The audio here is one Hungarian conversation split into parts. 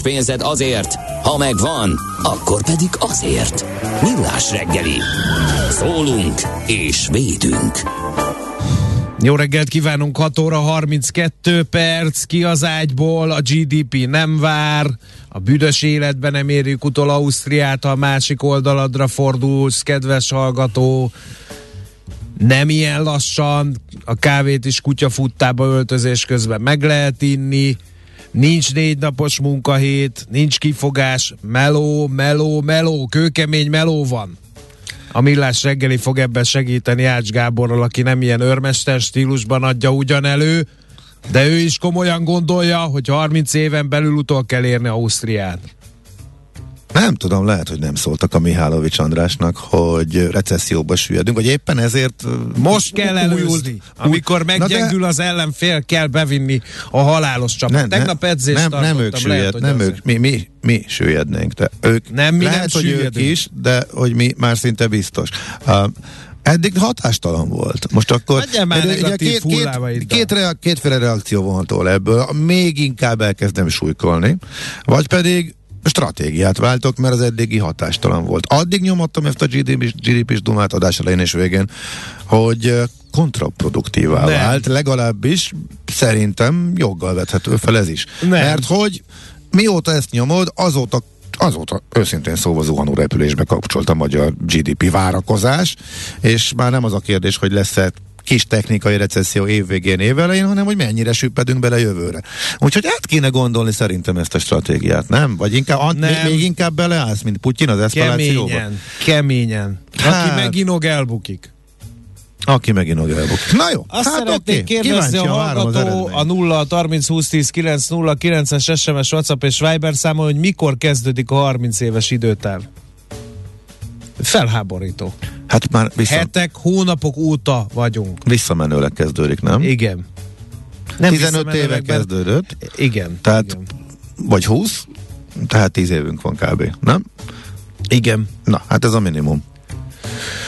pénzed azért, ha megvan, akkor pedig azért. Millás reggeli. Szólunk és védünk. Jó reggelt kívánunk, 6 óra 32 perc, ki az ágyból, a GDP nem vár, a büdös életben nem érjük utol Ausztriát, a másik oldaladra fordulsz, kedves hallgató, nem ilyen lassan, a kávét is kutyafuttába öltözés közben meg lehet inni, nincs négy napos munkahét, nincs kifogás, meló, meló, meló, kőkemény meló van. A Millás reggeli fog ebben segíteni Ács Gáborral, aki nem ilyen örmester stílusban adja ugyan elő, de ő is komolyan gondolja, hogy 30 éven belül utol kell érni Ausztriát. Nem tudom, lehet, hogy nem szóltak a Mihálovics Andrásnak, hogy recesszióba süllyedünk, vagy éppen ezért Most kell előzni. Amikor meggyengül de... az ellenfél, kell bevinni a halálos csapat. Nem, Tegnap edzést nem, nem ők lehet, süllyed, nem ők, mi, mi, mi süllyednénk, de ők, nem, mi lehet, nem hogy ők is, de hogy mi már szinte biztos. Uh, Eddig hatástalan volt. Most akkor már ugye, két, két, két, rea- kétféle reakció vonható ebből. Még inkább elkezdem súlykolni, vagy pedig stratégiát váltok, mert az eddigi hatástalan volt. Addig nyomattam ezt a GDP-s dumát adás elején és végén, hogy kontraproduktívá Nem. vált, legalábbis szerintem joggal vethető fel ez is. Nem. Mert hogy mióta ezt nyomod, azóta azóta őszintén szóval zuhanó repülésbe kapcsolt a magyar GDP várakozás, és már nem az a kérdés, hogy lesz-e kis technikai recesszió évvégén, évelején, hanem hogy mennyire süppedünk bele jövőre. Úgyhogy át kéne gondolni szerintem ezt a stratégiát, nem? Vagy inkább, nem. Még, még inkább beleállsz, mint Putyin az eszkalációba? Keményen, keményen. Hát, Aki meginog, elbukik. Aki megint elbuk. Na jó, Azt hát szeretnék okay. kérdezni a hallgató a 0 30 20 10 9 0 9-es SMS, WhatsApp és Viber számol, hogy mikor kezdődik a 30 éves időtáv? Felháborító. Hát már vissza... Hetek, hónapok óta vagyunk. Visszamenőleg kezdődik, nem? Igen. Nem 15 éve kezdődött. Igen. Tehát, igen. vagy 20, tehát 10 évünk van kb. Nem? Igen. Na, hát ez a minimum.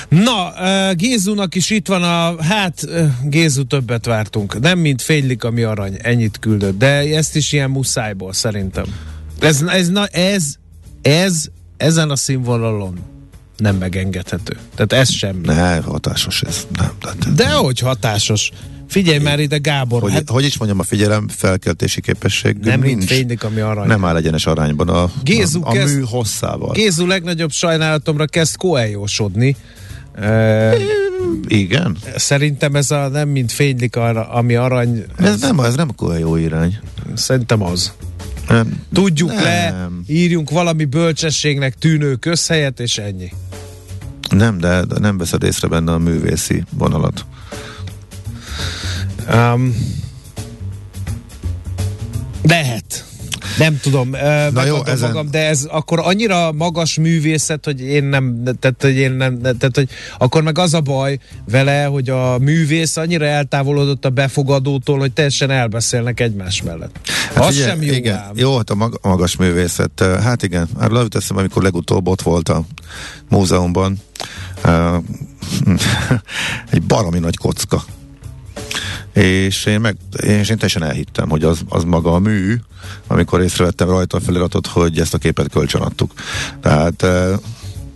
Na, Gézunak is itt van a, hát Gézu többet vártunk. Nem mint fénylik, ami arany, ennyit küldött, de ezt is ilyen muszájból szerintem. Ez, ez, na, ez, ez, ezen a színvonalon nem megengedhető. Tehát ez sem. Ne, hatásos ez. Nem, tehát, De nem. hogy hatásos? Figyelj már ide, Gábor. Hogy, hát, hogy is mondjam, a figyelem felkeltési képesség nem nincs. fénylik, ami arany. Nem áll egyenes arányban a, Gézu a, a kezd, mű hosszával. Gézu legnagyobb sajnálatomra kezd koeljósodni. Uh, igen. Szerintem ez a nem mint fénylik, arra, ami arany. Ez, ez nem, ez nem jó irány. Szerintem az. Nem. Tudjuk nem. le, írjunk valami bölcsességnek tűnő közhelyet, és ennyi. Nem, de, de nem veszed észre benne a művészi vonalat. Um, lehet. Nem tudom, Na jó, ezen... magam, de ez akkor annyira magas művészet, hogy én nem, tehát, hogy én nem, tehát, hogy akkor meg az a baj vele, hogy a művész annyira eltávolodott a befogadótól, hogy teljesen elbeszélnek egymás mellett. Hát az ugye, sem jó igen, ám. Jó, hát a mag- magas művészet, hát igen, már leüteszem, amikor legutóbb ott volt a múzeumban, uh, egy baromi nagy kocka és én, meg, én, én teljesen elhittem, hogy az, az maga a mű, amikor észrevettem rajta a feliratot, hogy ezt a képet kölcsönadtuk. Tehát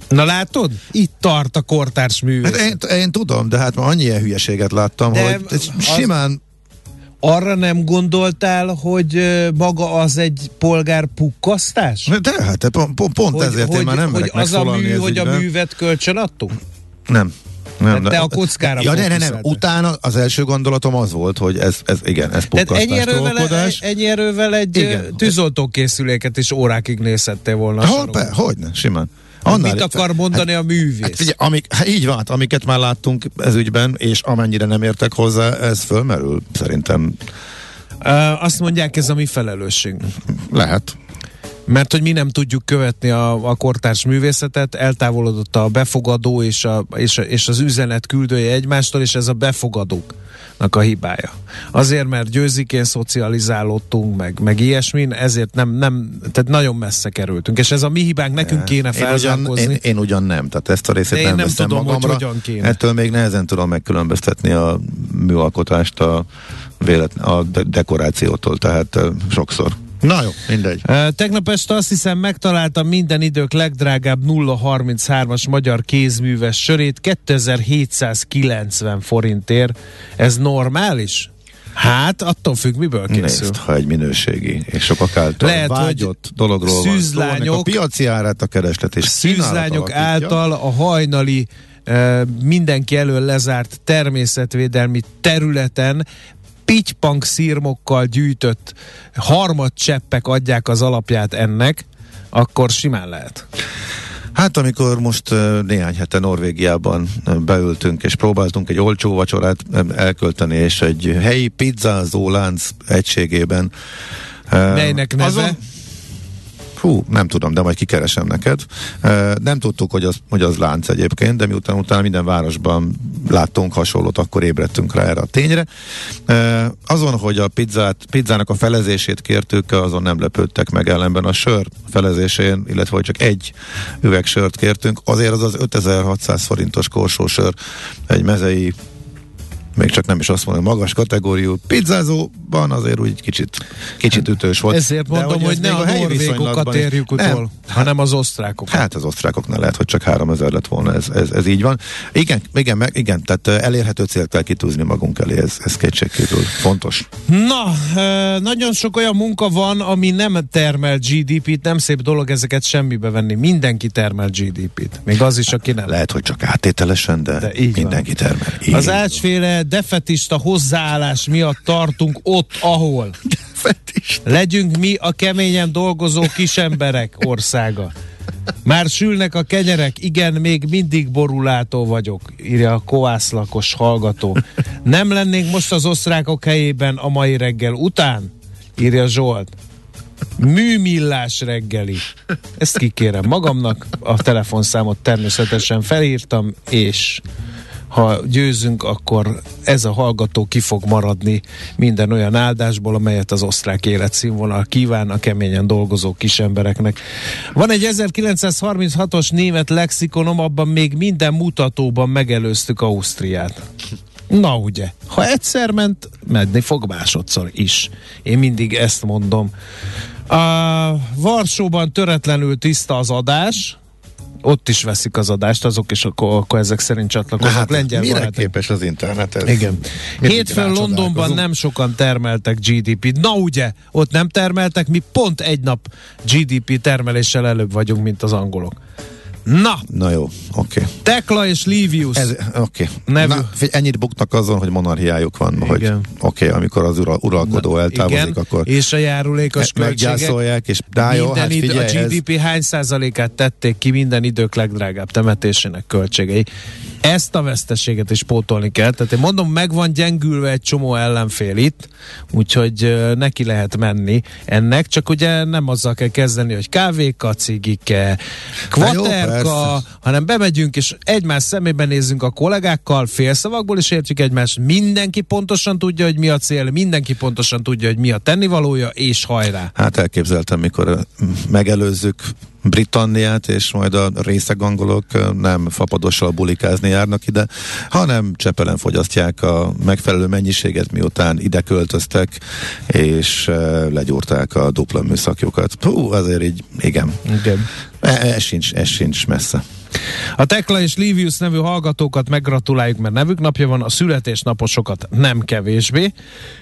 Na látod? Itt tart a kortárs mű. Hát én, én tudom, de hát már annyi ilyen hülyeséget láttam, de hogy ez simán arra nem gondoltál, hogy ö, maga az egy polgár pukkasztás? De hát pont, pont, hogy, ezért hogy, én már nem hogy merek az a mű, hogy a művet kölcsön adtunk? Nem. Nem, Hát te a kockára Ja, ne, ne, nem. Utána az első gondolatom az volt, hogy ez, ez igen, ez Tehát ennyi pukkasztás, erővel, trollkodás. ennyi erővel egy Igen. Tűzoltókészüléket is órákig nézhettél volna. Hol, be, hogyne, simán. Mit itt- akar mondani a művész? Hát figyelj, amik, hát így van, hát amiket már láttunk ez ügyben, és amennyire nem értek hozzá, ez fölmerül. Szerintem Uh, azt mondják, ez a mi felelősségünk. lehet. Mert hogy mi nem tudjuk követni a, a kortárs művészetet, eltávolodott a befogadó és, a, és, a, és az üzenet küldője egymástól, és ez a befogadóknak a hibája. Azért, mert győzikén szocializálódtunk, meg, meg ilyesmin, ezért nem, nem, tehát nagyon messze kerültünk. És ez a mi hibánk, nekünk kéne Én ugyan, felzárkózni. én, én ugyan nem, tehát ezt a részét De én nem nem tudom, hogy magamra. hogyan kéne. Ettől még nehezen tudom megkülönböztetni a műalkotást a, véletlen, a de- dekorációtól, tehát sokszor. Na jó, mindegy. Tegnap este azt hiszem megtaláltam minden idők legdrágább 033-as magyar kézműves sörét 2790 forintért. Ez normális? Hát, attól függ, miből készül. Nézd, ha egy minőségi és sokak által Lehet, vágyott hogy dologról van szó, a piaci árát a kereslet és szűzlányok által a hajnali mindenki elől lezárt természetvédelmi területen pitypank szírmokkal gyűjtött harmadcseppek adják az alapját ennek, akkor simán lehet. Hát amikor most néhány hete Norvégiában beültünk és próbáltunk egy olcsó vacsorát elkölteni, és egy helyi pizzázó lánc egységében Melynek neve? Azon, Hú, nem tudom, de majd kikeresem neked. Nem tudtuk, hogy az, hogy az lánc egyébként, de miután utána minden városban láttunk hasonlót, akkor ébredtünk rá erre a tényre. Azon, hogy a pizzát, pizzának a felezését kértük, azon nem lepődtek meg ellenben a sör felezésén, illetve hogy csak egy üveg sört kértünk, azért az az 5600 forintos korsósör egy mezei még csak nem is azt mondom, magas kategóriú pizzázóban azért úgy kicsit, kicsit ütős volt. Ezért De mondom, ez hogy ne még a helyi norvégokat érjük Nem, utol, hanem az osztrákokat. Hát az osztrákoknál lehet, hogy csak 3000 lett volna, ez, ez, ez így van. Igen, igen, meg, igen, tehát elérhető célt kell kitűzni magunk elé, ez, ez kétségkívül fontos. Na, nagyon sok olyan munka van, ami nem termel GDP-t, nem szép dolog ezeket semmibe venni. Mindenki termel GDP-t. Még az is, aki nem. Lehet, hogy csak áttételesen, de, De de így van. mindenki termel. Így Az van. ácsféle defetista hozzáállás miatt tartunk ott, ahol. Fetist. Legyünk mi a keményen dolgozó kisemberek országa. Már sülnek a kenyerek, igen, még mindig borulátó vagyok, írja a koászlakos hallgató. Nem lennénk most az osztrákok helyében a mai reggel után, írja Zsolt. Műmillás reggeli. Ezt kikérem magamnak, a telefonszámot természetesen felírtam, és ha győzünk, akkor ez a hallgató ki fog maradni minden olyan áldásból, amelyet az osztrák életszínvonal kíván a keményen dolgozó kisembereknek. Van egy 1936-os német lexikonom, abban még minden mutatóban megelőztük Ausztriát. Na ugye, ha egyszer ment, menni fog másodszor is. Én mindig ezt mondom. A Varsóban töretlenül tiszta az adás, ott is veszik az adást, azok is akkor, akkor ezek szerint csatlakoznak. Hát, lengyel mire barátaink. képes az internet? Ez, Igen. Hétfőn Londonban nem sokan termeltek GDP-t. Na ugye, ott nem termeltek, mi pont egy nap GDP termeléssel előbb vagyunk, mint az angolok. Na, Na jó, oké. Tekla és Livius. Ez, oké. Nevű- Na, figy- ennyit buknak azon, hogy monarchiájuk van, Igen. hogy oké, amikor az ura, uralkodó eltávozik, Igen, akkor és a járulékos me- költségek. és dá, jó, hát figyelj, a ez, GDP hány százalékát tették ki minden idők legdrágább temetésének költségei. Ezt a veszteséget is pótolni kell. Tehát én mondom, meg van gyengülve egy csomó ellenfél itt, úgyhogy neki lehet menni ennek, csak ugye nem azzal kell kezdeni, hogy kávéka, cigike, kvaterka, hanem bemegyünk és egymás szemében nézzünk a kollégákkal, félszavakból is értjük egymást, mindenki pontosan tudja, hogy mi a cél, mindenki pontosan tudja, hogy mi a tennivalója, és hajrá! Hát elképzeltem, mikor megelőzzük Britanniát, és majd a részeg angolok nem fapadossal bulikázni járnak ide, hanem csepelen fogyasztják a megfelelő mennyiséget, miután ide költöztek, és legyúrták a dupla műszakjukat. Hú, azért így, igen. Igen. Ez sincs, ez sincs messze. A Tekla és Livius nevű hallgatókat meggratuláljuk, mert nevük napja van, a születésnaposokat nem kevésbé.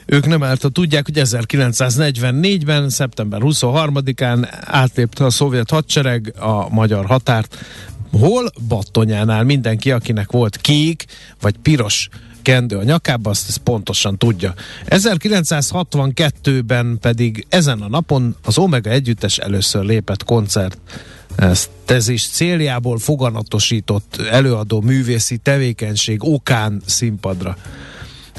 Ők nem által tudják, hogy 1944-ben, szeptember 23-án átlépte a szovjet hadsereg a magyar határt. Hol? Battonyánál mindenki, akinek volt kék vagy piros kendő a nyakába, azt ezt pontosan tudja. 1962-ben pedig ezen a napon az Omega együttes először lépett koncert is céljából foganatosított előadó művészi tevékenység okán színpadra.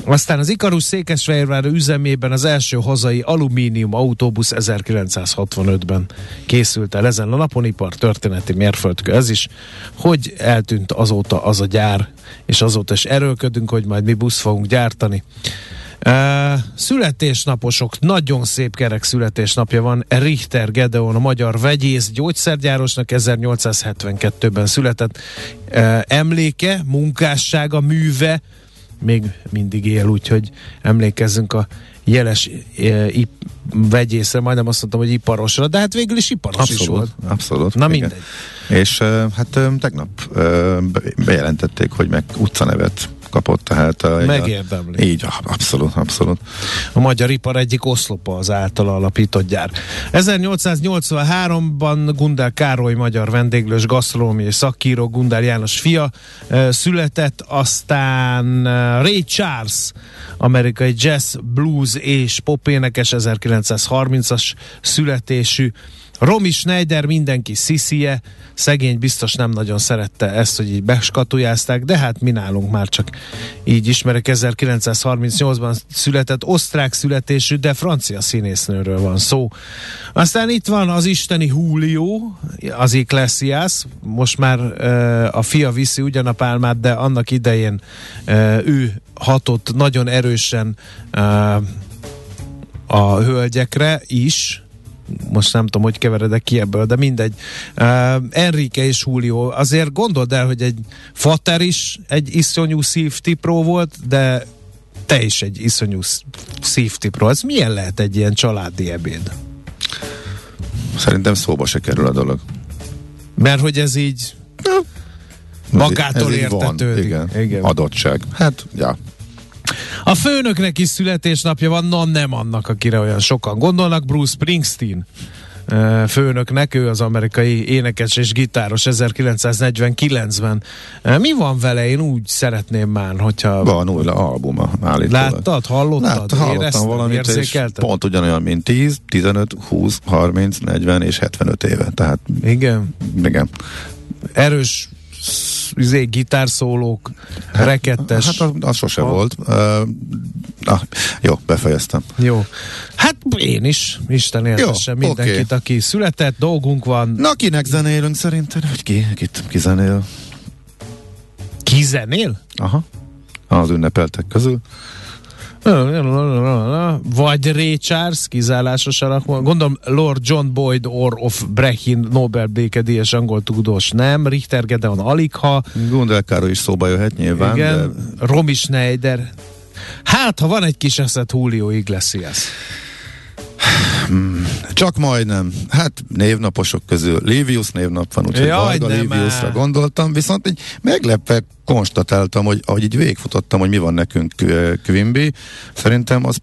Aztán az Ikarus Székesfehérvár üzemében az első hazai alumínium autóbusz 1965-ben készült el ezen a napon, ipar történeti mérföldkő ez is, hogy eltűnt azóta az a gyár, és azóta is erőlködünk, hogy majd mi busz fogunk gyártani. Uh, születésnaposok, nagyon szép kerek születésnapja van. Richter Gedeon, a magyar vegyész, gyógyszergyárosnak 1872-ben született. Uh, emléke, munkássága, műve még mindig él, úgyhogy emlékezzünk a jeles uh, ip, vegyészre, majdnem azt mondtam, hogy iparosra, de hát végül is iparos abszolút, is volt. Abszolút. Na igen. mindegy. És uh, hát tegnap uh, bejelentették, hogy meg utcanevet kapott, tehát... A, Megérdemli. Így, abszolút, abszolút. A magyar ipar egyik oszlopa az által alapított gyár. 1883-ban Gundel Károly magyar vendéglős gasztronómiai szakíró Gundel János fia született, aztán Ray Charles, amerikai jazz, blues és pop énekes 1930-as születésű Romi Schneider mindenki sziszie, szegény biztos nem nagyon szerette ezt, hogy így beskatujázták, de hát mi nálunk már csak így ismerek. 1938-ban született osztrák születésű, de francia színésznőről van szó. Aztán itt van az isteni Julio, az Iglesias, most már uh, a fia viszi ugyan a pálmát, de annak idején uh, ő hatott nagyon erősen uh, a hölgyekre is, most nem tudom, hogy keveredek ki ebből, de mindegy. Uh, Enrique és Julio, azért gondold el, hogy egy Fater is egy iszonyú safety pro volt, de te is egy iszonyú safety pro. Ez milyen lehet egy ilyen családi ebéd? Szerintem szóba se kerül a dolog. Mert hogy ez így magától értetődik. Igen. igen. Adottság. Hát, ja. A főnöknek is születésnapja van, na nem annak, akire olyan sokan gondolnak, Bruce Springsteen főnöknek, ő az amerikai énekes és gitáros 1949-ben. Mi van vele? Én úgy szeretném már, hogyha... Van új albuma állítólag. Láttad, hallottad? Lát, hallottam Éreztem, valamit, és pont ugyanolyan, mint 10, 15, 20, 30, 40 és 75 éve. Tehát, igen? Igen. Erős izé, gitárszólók, hát, rekettes. Hát az, az sose ha. volt. Uh, ah, jó, befejeztem. Jó. Hát én is, Isten éltesse mindenkit, okay. aki született, dolgunk van. Na, kinek zenélünk szerinted? Hogy ki, kit, ki zenél? Ki zenél? Aha. Az ünnepeltek közül. Vagy Ray Charles, kizárásos alakban. Gondolom Lord John Boyd or of Brechin Nobel békedélyes angol tudós nem. Richter Gedeon aligha. Gundel Károly is szóba jöhet nyilván. Igen. De... Romy Schneider. Hát, ha van egy kis eszet Julio Iglesias. Hmm, csak majdnem. Hát névnaposok közül Livius névnap van, úgyhogy Jaj, Varga Liviusra gondoltam, viszont egy meglepve konstatáltam, hogy ahogy így végfutottam, hogy mi van nekünk Quimby, szerintem az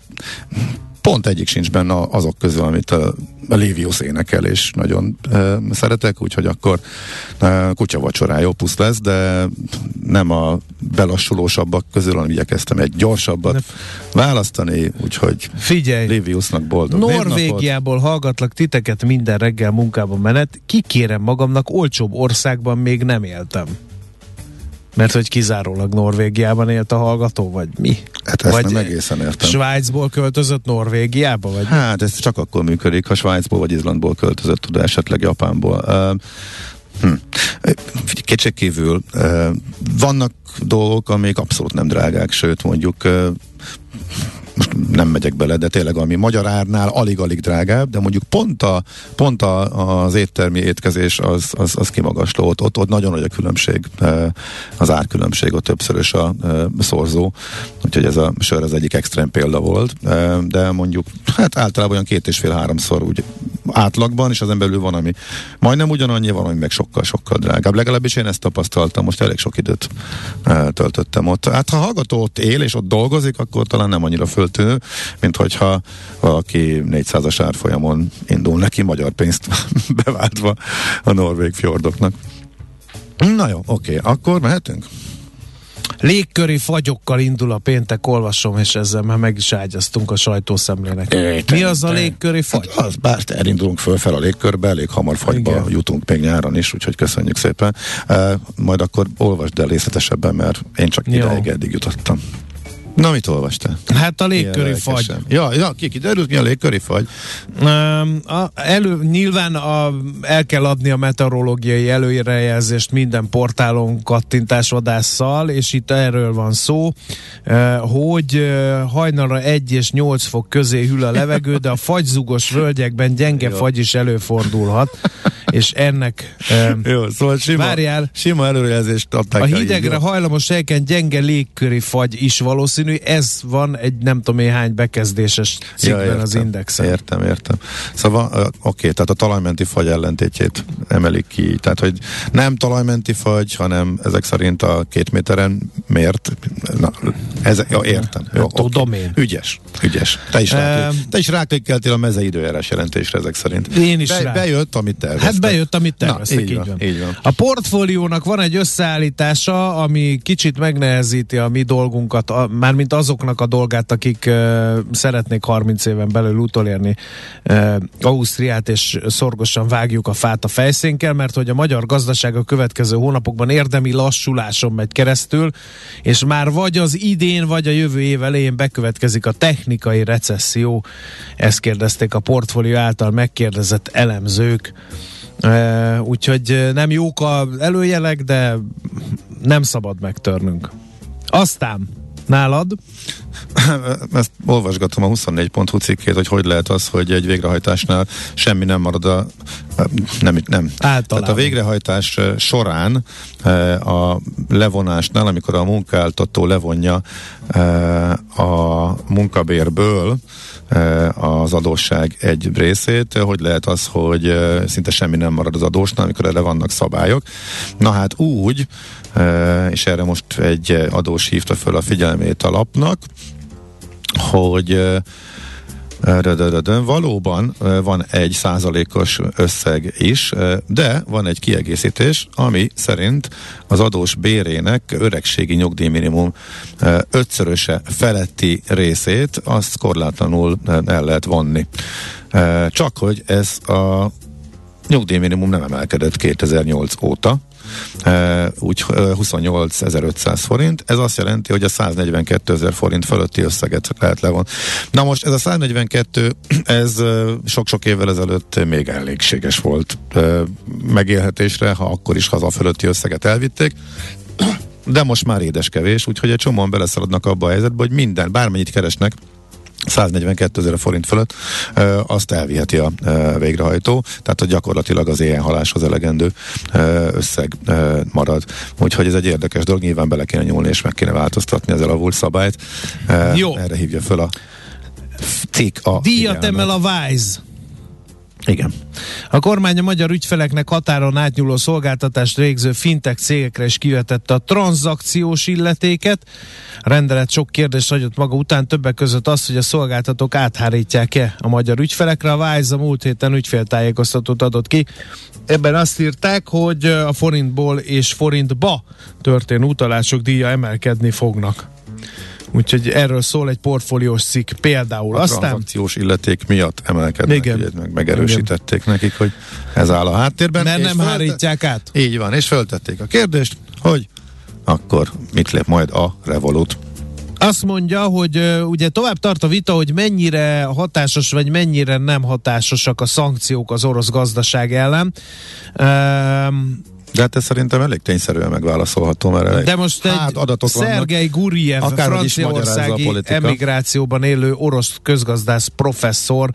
pont egyik sincs benne azok közül, amit a, a Livius énekel, és nagyon e, szeretek, úgyhogy akkor e, kutyavacsorája opusz lesz, de nem a belassulósabbak közül, hanem igyekeztem egy gyorsabbat választani, úgyhogy Figyelj! Liviusnak boldog Norvégiából hallgatlak titeket minden reggel munkában menet, kikérem magamnak, olcsóbb országban még nem éltem. Mert hogy kizárólag Norvégiában élt a hallgató, vagy mi? Hát ezt vagy nem egészen értem. Svájcból költözött Norvégiába? Vagy hát ez csak akkor működik, ha Svájcból vagy Izlandból költözött, tud esetleg Japánból. Uh, Hm. Kétségkívül vannak dolgok, amik abszolút nem drágák, sőt mondjuk most nem megyek bele, de tényleg ami magyar árnál alig-alig drágább, de mondjuk pont, a, pont a, az éttermi étkezés az, az, az kimagasló, ott, ott, ott nagyon nagy a különbség, az árkülönbség, ott többszörös a szorzó, úgyhogy ez a sör az egyik extrém példa volt, de mondjuk hát általában olyan két és fél háromszor úgy átlagban, és ezen belül van, ami majdnem ugyanannyi, van, ami meg sokkal-sokkal drágább. Legalábbis én ezt tapasztaltam, most elég sok időt uh, töltöttem ott. Hát ha hallgató ott él, és ott dolgozik, akkor talán nem annyira föltűnő, mint hogyha valaki 400-as árfolyamon indul neki magyar pénzt beváltva a norvég fjordoknak. Na jó, oké, akkor mehetünk? Légköri fagyokkal indul a péntek, olvasom, és ezzel már meg is ágyaztunk a sajtószemlének. Mi az a légköri fagy? Hát az, bár elindulunk fölfel a légkörbe, elég hamar fagyba Igen. jutunk még nyáron is, úgyhogy köszönjük szépen. Uh, majd akkor olvasd el részletesebben, mert én csak ideig eddig jutottam. Na, mit olvastál? Hát a légköri fagy. Ja, ja, ki kiderült, mi a légköri fagy? Um, a, elő, nyilván a, el kell adni a meteorológiai előrejelzést minden portálon kattintásvadásszal, és itt erről van szó, hogy hajnalra 1 és 8 fok közé hűl a levegő, de a fagyzugos völgyekben gyenge fagy is előfordulhat, és ennek um, Jó, szóval sima, várjál, sima előrejelzést adták A hidegre hajlamos helyeken gyenge légköri fagy is valószínű, ez van egy nem tudom én hány bekezdéses cikkben ja, értem, az indexen. Értem, értem. Szóval oké, okay, tehát a talajmenti fagy ellentétjét emelik ki. Tehát, hogy nem talajmenti fagy, hanem ezek szerint a két méteren mért. Na, ez, ja, értem. Jó, Tudom okay. én. Ügyes, ügyes. Te is, rá, te is ráklikkeltél a meze időjárás jelentésre ezek szerint. Én is Be, rá. Bejött, amit terveztek. Hát bejött, amit terveztek, Na, így, így, van, van. így van. A portfóliónak van egy összeállítása, ami kicsit megnehezíti a mi dolgunkat, a, már mármint azoknak a dolgát, akik uh, szeretnék 30 éven belül utolérni uh, Ausztriát, és szorgosan vágjuk a fát a fejszénkkel, mert hogy a magyar gazdaság a következő hónapokban érdemi lassuláson megy keresztül, és már vagy az idén, vagy a jövő év elején bekövetkezik a technikai recesszió. Ezt kérdezték a portfólió által megkérdezett elemzők. Úgyhogy nem jók a előjelek, de nem szabad megtörnünk. Aztán Nálad? Ezt olvasgatom a 24.hu cikkét, hogy hogy lehet az, hogy egy végrehajtásnál semmi nem marad a nem, nem. Általában. Tehát a végrehajtás során a levonásnál, amikor a munkáltató levonja a munkabérből az adósság egy részét, hogy lehet az, hogy szinte semmi nem marad az adósnál, amikor erre vannak szabályok. Na hát úgy, és erre most egy adós hívta föl a figyelmét a lapnak, hogy Valóban van egy százalékos összeg is, de van egy kiegészítés, ami szerint az adós bérének öregségi nyugdíjminimum ötszöröse feletti részét azt korlátlanul el lehet vonni. Csak hogy ez a nyugdíjminimum nem emelkedett 2008 óta, úgy 28.500 forint. Ez azt jelenti, hogy a 142 ezer forint fölötti összeget lehet levonni. Na most ez a 142, ez sok-sok évvel ezelőtt még elégséges volt megélhetésre, ha akkor is haza fölötti összeget elvitték de most már édeskevés, úgyhogy egy csomóan beleszaladnak abba a helyzetbe, hogy minden, bármennyit keresnek, 142 ezer forint fölött azt elviheti a végrehajtó, tehát hogy gyakorlatilag az ilyen haláshoz elegendő összeg marad. Úgyhogy ez egy érdekes dolog, nyilván bele kéne nyúlni és meg kéne változtatni az elavult szabályt. Jó. Erre hívja föl a cikk a Díjat emel a Wise. Igen. A kormány a magyar ügyfeleknek határon átnyúló szolgáltatást végző fintech cégekre is kivetette a tranzakciós illetéket. A rendelet sok kérdést hagyott maga után, többek között az, hogy a szolgáltatók áthárítják-e a magyar ügyfelekre. A Wise a múlt héten ügyféltájékoztatót adott ki. Ebben azt írták, hogy a forintból és forintba történő utalások díja emelkedni fognak. Úgyhogy erről szól egy portfóliós cikk például. A Aztán... transzakciós illeték miatt emelkednek, Igen. Ugye, meg megerősítették Igen. nekik, hogy ez áll a háttérben. Mert nem fölte... hárítják át. Így van, és föltették a kérdést, hogy akkor mit lép majd a Revolut. Azt mondja, hogy uh, ugye tovább tart a vita, hogy mennyire hatásos vagy mennyire nem hatásosak a szankciók az orosz gazdaság ellen. Uh, de hát ez szerintem elég tényszerűen megválaszolható, mert elég De most hát, egy adatok Szergei Guriev, franciaországi emigrációban élő orosz közgazdász professzor,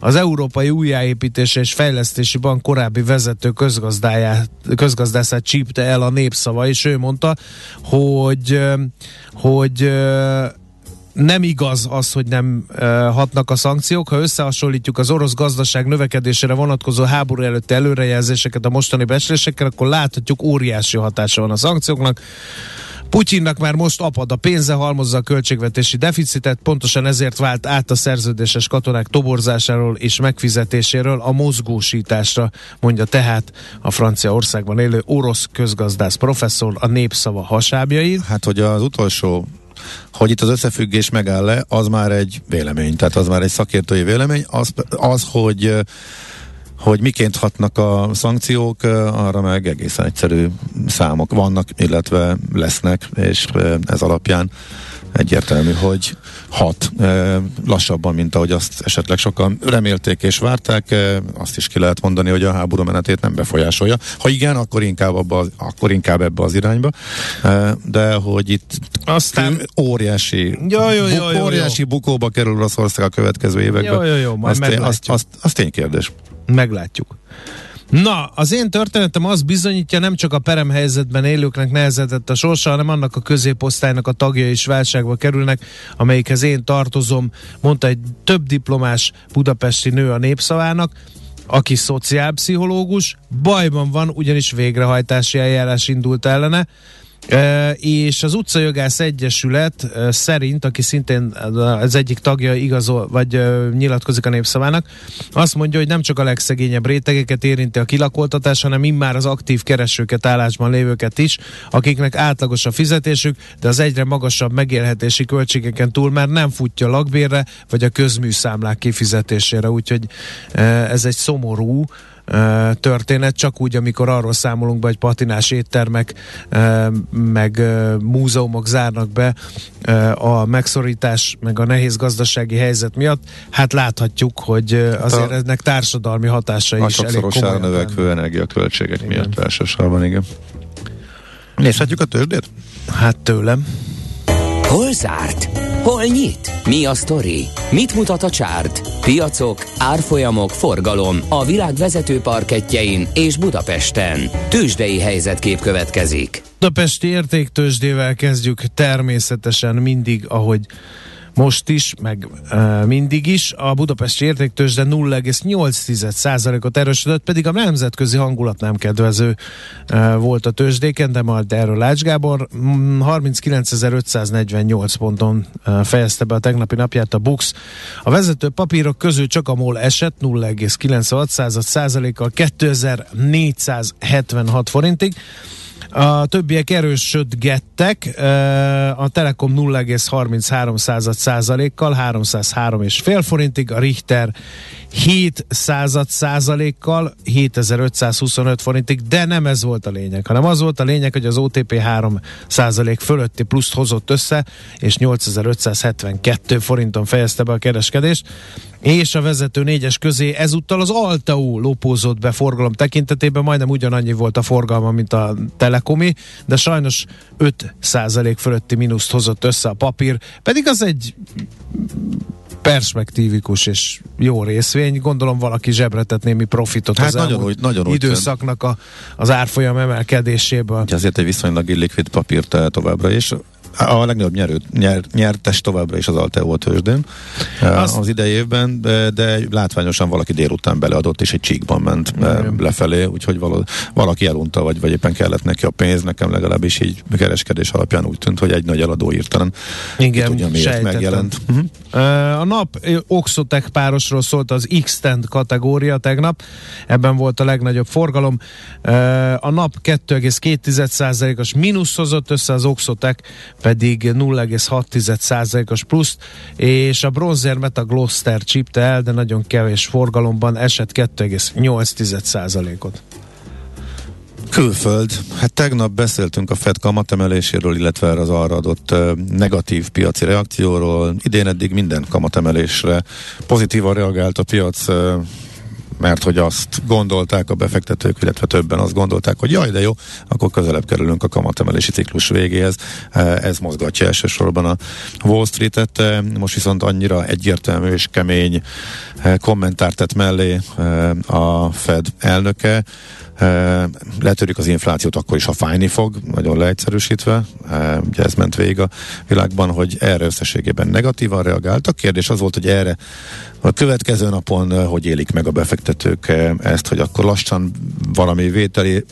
az Európai Újjáépítés és Fejlesztési Bank korábbi vezető közgazdászát csípte el a népszava, és ő mondta, hogy, hogy nem igaz az, hogy nem hatnak a szankciók. Ha összehasonlítjuk az orosz gazdaság növekedésére vonatkozó háború előtti előrejelzéseket a mostani becslésekkel, akkor láthatjuk óriási hatása van a szankcióknak. Putyinnak már most apad a pénze, halmozza a költségvetési deficitet, pontosan ezért vált át a szerződéses katonák toborzásáról és megfizetéséről a mozgósításra, mondja tehát a Franciaországban élő orosz közgazdász professzor a népszava hasábjai. Hát, hogy az utolsó hogy itt az összefüggés megáll-e, az már egy vélemény, tehát az már egy szakértői vélemény, az, az hogy hogy miként hatnak a szankciók, arra meg egészen egyszerű számok vannak, illetve lesznek, és ez alapján egyértelmű, hogy hat lassabban, mint ahogy azt esetleg sokan remélték és várták. Azt is ki lehet mondani, hogy a háború menetét nem befolyásolja. Ha igen, akkor inkább, abba, akkor inkább ebbe az irányba. De hogy itt aztán óriási, jó, jó, jó, jó, óriási bukóba kerül Oroszország a következő években. Jó, jó, jó, majd azt, azt, azt, azt ténykérdés. Meglátjuk. Na, az én történetem az bizonyítja, nem csak a peremhelyzetben élőknek nehezedett a sorsa, hanem annak a középosztálynak a tagja is válságba kerülnek, amelyikhez én tartozom, mondta egy több diplomás budapesti nő a népszavának, aki szociálpszichológus, bajban van, ugyanis végrehajtási eljárás indult ellene, és az Utcajogász Egyesület szerint, aki szintén az egyik tagja igazol, vagy nyilatkozik a népszavának, azt mondja, hogy nem csak a legszegényebb rétegeket érinti a kilakoltatás, hanem immár az aktív keresőket, állásban lévőket is, akiknek átlagos a fizetésük, de az egyre magasabb megélhetési költségeken túl már nem futja lakbérre, vagy a közműszámlák kifizetésére, úgyhogy ez egy szomorú, történet, csak úgy, amikor arról számolunk be, hogy patinás éttermek meg múzeumok zárnak be a megszorítás meg a nehéz gazdasági helyzet miatt, hát láthatjuk, hogy azért a, ennek társadalmi hatása is elég komolyan. növekvő energiaköltségek igen. miatt elsősorban, igen. Nézhetjük a tőzsdét? Hát tőlem. Hol zárt? Hol nyit? Mi a sztori? Mit mutat a csárt? Piacok, árfolyamok, forgalom a világ vezető parketjein és Budapesten. Tősdei helyzetkép következik. Budapesti értéktősdével kezdjük természetesen mindig, ahogy most is, meg e, mindig is. A Budapesti értéktősde 0,8%-ot erősödött, pedig a nemzetközi hangulat nem kedvező e, volt a tőzsdéken, de majd erről Ács Gábor 39.548 ponton e, fejezte be a tegnapi napját a Bux. A vezető papírok közül csak a MOL esett 0,96%-kal 2476 forintig. A többiek erősödgettek, a Telekom 0,33 százalékkal, 303,5 forintig, a Richter 7 század százalékkal 7525 forintig, de nem ez volt a lényeg, hanem az volt a lényeg, hogy az OTP 3 százalék fölötti pluszt hozott össze, és 8572 forinton fejezte be a kereskedést, és a vezető négyes közé ezúttal az Altau lopózott be forgalom tekintetében, majdnem ugyanannyi volt a forgalma, mint a Telekomi, de sajnos 5 százalék fölötti mínuszt hozott össze a papír, pedig az egy perspektívikus és jó részvény. Gondolom valaki zsebre tett némi profitot hát az nagyon úgy, nagyon időszaknak a, az árfolyam emelkedéséből. Azért egy viszonylag illikvid papírt továbbra is a legnagyobb nyerő, nyer, nyertes továbbra is az Alteo tőzsdén Azt... az idei évben, de, de látványosan valaki délután beleadott, és egy csíkban ment Igen. lefelé, úgyhogy val, valaki elunta, vagy, vagy éppen kellett neki a pénz, nekem legalábbis így kereskedés alapján úgy tűnt, hogy egy nagy eladó írtalan. Igen, tudja, miért megjelent. Uh-huh. A nap Oxotec párosról szólt az x kategória tegnap, ebben volt a legnagyobb forgalom. A nap 2,2%-os mínusz hozott össze az Oxotec pedig 0,6%-os pluszt, és a bronzérmet a Gloster csípte el, de nagyon kevés forgalomban esett 2,8%-ot. Külföld. Hát tegnap beszéltünk a Fed kamatemeléséről, illetve az arra adott negatív piaci reakcióról. Idén eddig minden kamatemelésre pozitívan reagált a piac. Mert hogy azt gondolták a befektetők, illetve többen azt gondolták, hogy jaj, de jó, akkor közelebb kerülünk a kamatemelési ciklus végéhez. Eh, ez mozgatja elsősorban a Wall Street-et, eh, most viszont annyira egyértelmű és kemény eh, kommentárt tett mellé a Fed elnöke, letörjük az inflációt akkor is, ha fájni fog, nagyon leegyszerűsítve. Ugye ez ment végig a világban, hogy erre összességében negatívan reagáltak. Kérdés az volt, hogy erre a következő napon hogy élik meg a befektetők ezt, hogy akkor lassan valami vételi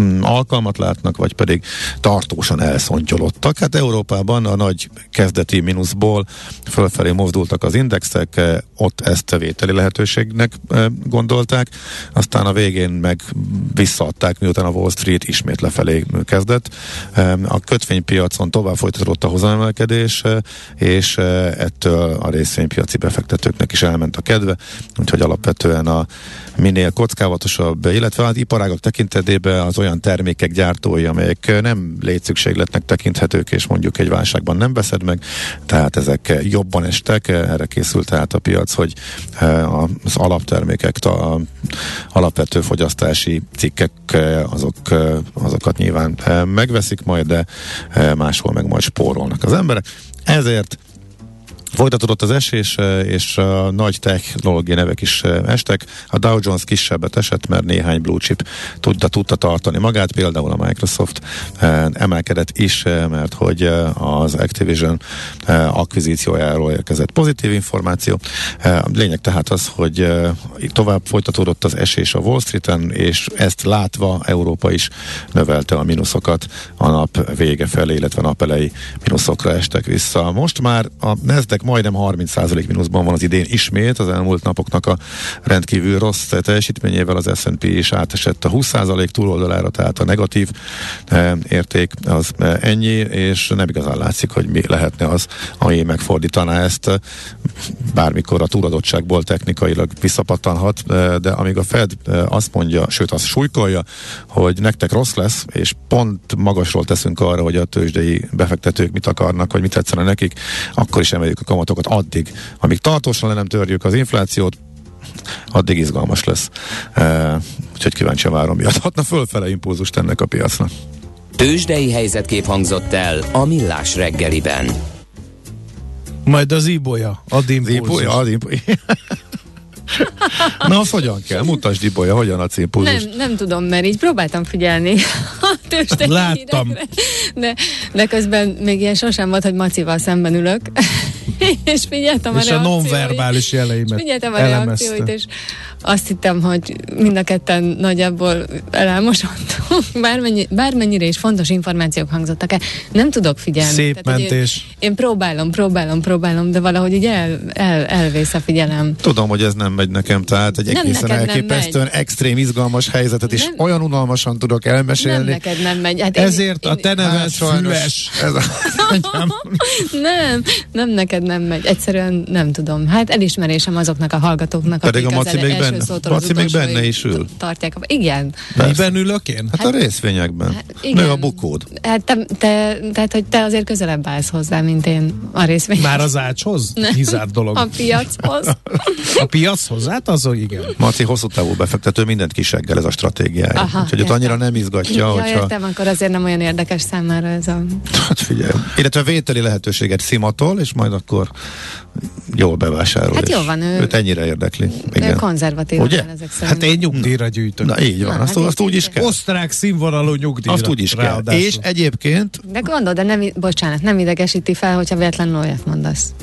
mm, alkalmat látnak, vagy pedig tartósan elszontyolottak. Hát Európában a nagy kezdeti mínuszból fölfelé mozdultak az indexek, ott ezt a vételi lehetőségnek gondolták, aztán a végén meg visszaadták, miután a Wall Street ismét lefelé kezdett. A kötvénypiacon tovább folytatódott a hozamemelkedés, és ettől a részvénypiaci befektetőknek is elment a kedve, úgyhogy alapvetően a minél kockávatosabb, illetve az iparágak tekintetében az olyan termékek gyártói, amelyek nem létszükségletnek tekinthetők, és mondjuk egy válságban nem veszed meg, tehát ezek jobban estek, erre készült tehát a piac, hogy az alaptermékek, a alapvető fogyasztási cikkek, azok, azokat nyilván megveszik majd, de máshol meg majd spórolnak az emberek. Ezért Folytatódott az esés, és a nagy technológiai nevek is estek. A Dow Jones kisebbet esett, mert néhány blue chip tudta, tudta tartani magát, például a Microsoft emelkedett is, mert hogy az Activision akvizíciójáról érkezett pozitív információ. Lényeg tehát az, hogy tovább folytatódott az esés a Wall Street-en, és ezt látva Európa is növelte a mínuszokat a nap vége felé, illetve nap elejé mínuszokra estek vissza. Most már a Nasdaq majdnem 30% mínuszban van az idén ismét, az elmúlt napoknak a rendkívül rossz teljesítményével az S&P is átesett a 20% túloldalára, tehát a negatív e, érték az e, ennyi, és nem igazán látszik, hogy mi lehetne az, ami megfordítaná ezt. Bármikor a túladottságból technikailag visszapattanhat, e, de amíg a Fed azt mondja, sőt azt súlykolja, hogy nektek rossz lesz, és pont magasról teszünk arra, hogy a tőzsdei befektetők mit akarnak, vagy mit tetszene nekik, akkor is emeljük kamatokat addig, amíg tartósan le nem törjük az inflációt, addig izgalmas lesz. Uh, úgyhogy kíváncsi várom, mi adhatna fölfele impulzust ennek a piacnak. Tőzsdei helyzetkép hangzott el a Millás reggeliben. Majd az ibolya, ad impulzus. Ibolya, ad impulzus. Na, az hogyan kell? Mutasd, Ibolya, hogyan a impulzus? Nem, nem tudom, mert így próbáltam figyelni a Láttam. de, de közben még ilyen sosem volt, hogy Macival szemben ülök. és figyeltem és a, a nonverbális jeleimet figyeltem a elemezte. reakcióit, és azt hittem, hogy mind a ketten nagyjából elmosodtunk, bármennyi, bármennyire is fontos információk hangzottak el. Nem tudok figyelni. Szép Tehát, mentés. Én, én próbálom, próbálom, próbálom, de valahogy így el, el, elvész a figyelem. Tudom, hogy ez nem megy nekem, tehát egy Nem egészen neked nem elképesztően extrém, izgalmas helyzetet is Nem. olyan unalmasan tudok Nem elmesélni. neked nem megy. Hát én- Ezért a te neved Hát füles. Ez a, Nem, nem neked nem megy. Egyszerűen nem tudom. Hát elismerésem azoknak a hallgatóknak, Pedig akik a Maci az még első benne- Maci még benne is ül. Tartják. Igen. Miben ülök én? hát a részvényekben. Hát igen. Nő a bukód. Hát te, te, tehát, hogy te azért közelebb állsz hozzá, mint én a részvény. Már az ácshoz? Hizár dolog. A piachoz. A piachoz? Hát az, hogy igen. Maci hosszú távú befektető, mindent kiseggel ez a stratégiája. Aha, Úgyhogy ott értem. annyira nem izgatja, Ja, hogyha... értem, akkor azért nem olyan érdekes számára ez a... Hát figyelj. Illetve vételi lehetőséget szimatol, és majd akkor jól bevásárol. Hát jó van, ő- Őt ennyire érdekli. Igen. Igen. Konzervatív Ugye? ezek szerint. Hát én nyugdíjra gyűjtök. Na így van, Na, azt, hát azt úgy is kell. Osztrák színvonalú nyugdíjra. Azt úgy is kell. ráadásul. És egyébként De gondolod, de nem, bocsánat, nem idegesíti fel, hogyha véletlenül olyat mondasz.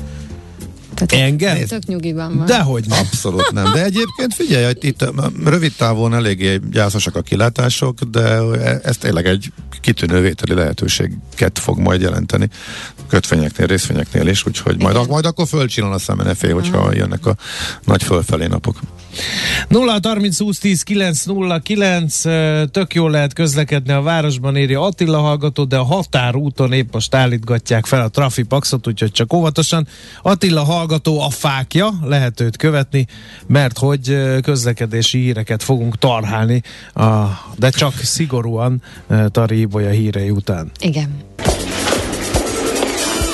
Tehát Engem? Tök nyugiban van. Dehogy nem. Abszolút nem. De egyébként figyelj, hogy itt rövid távon eléggé gyászosak a kilátások, de ez tényleg egy kitűnő vételi lehetőséget fog majd jelenteni kötvényeknél, részvényeknél is, úgyhogy majd, Igen. majd akkor fölcsillan a szemenefé, hogyha jönnek a nagy fölfelé napok. 0 30 20 10 9 0 9 ö, tök jól lehet közlekedni a városban, írja Attila hallgató, de a határúton épp most állítgatják fel a trafipaxot, úgyhogy csak óvatosan. Attila hallgató a fákja, lehet őt követni, mert hogy közlekedési híreket fogunk tarhálni, de csak szigorúan Tari Ibolya hírei után. Igen.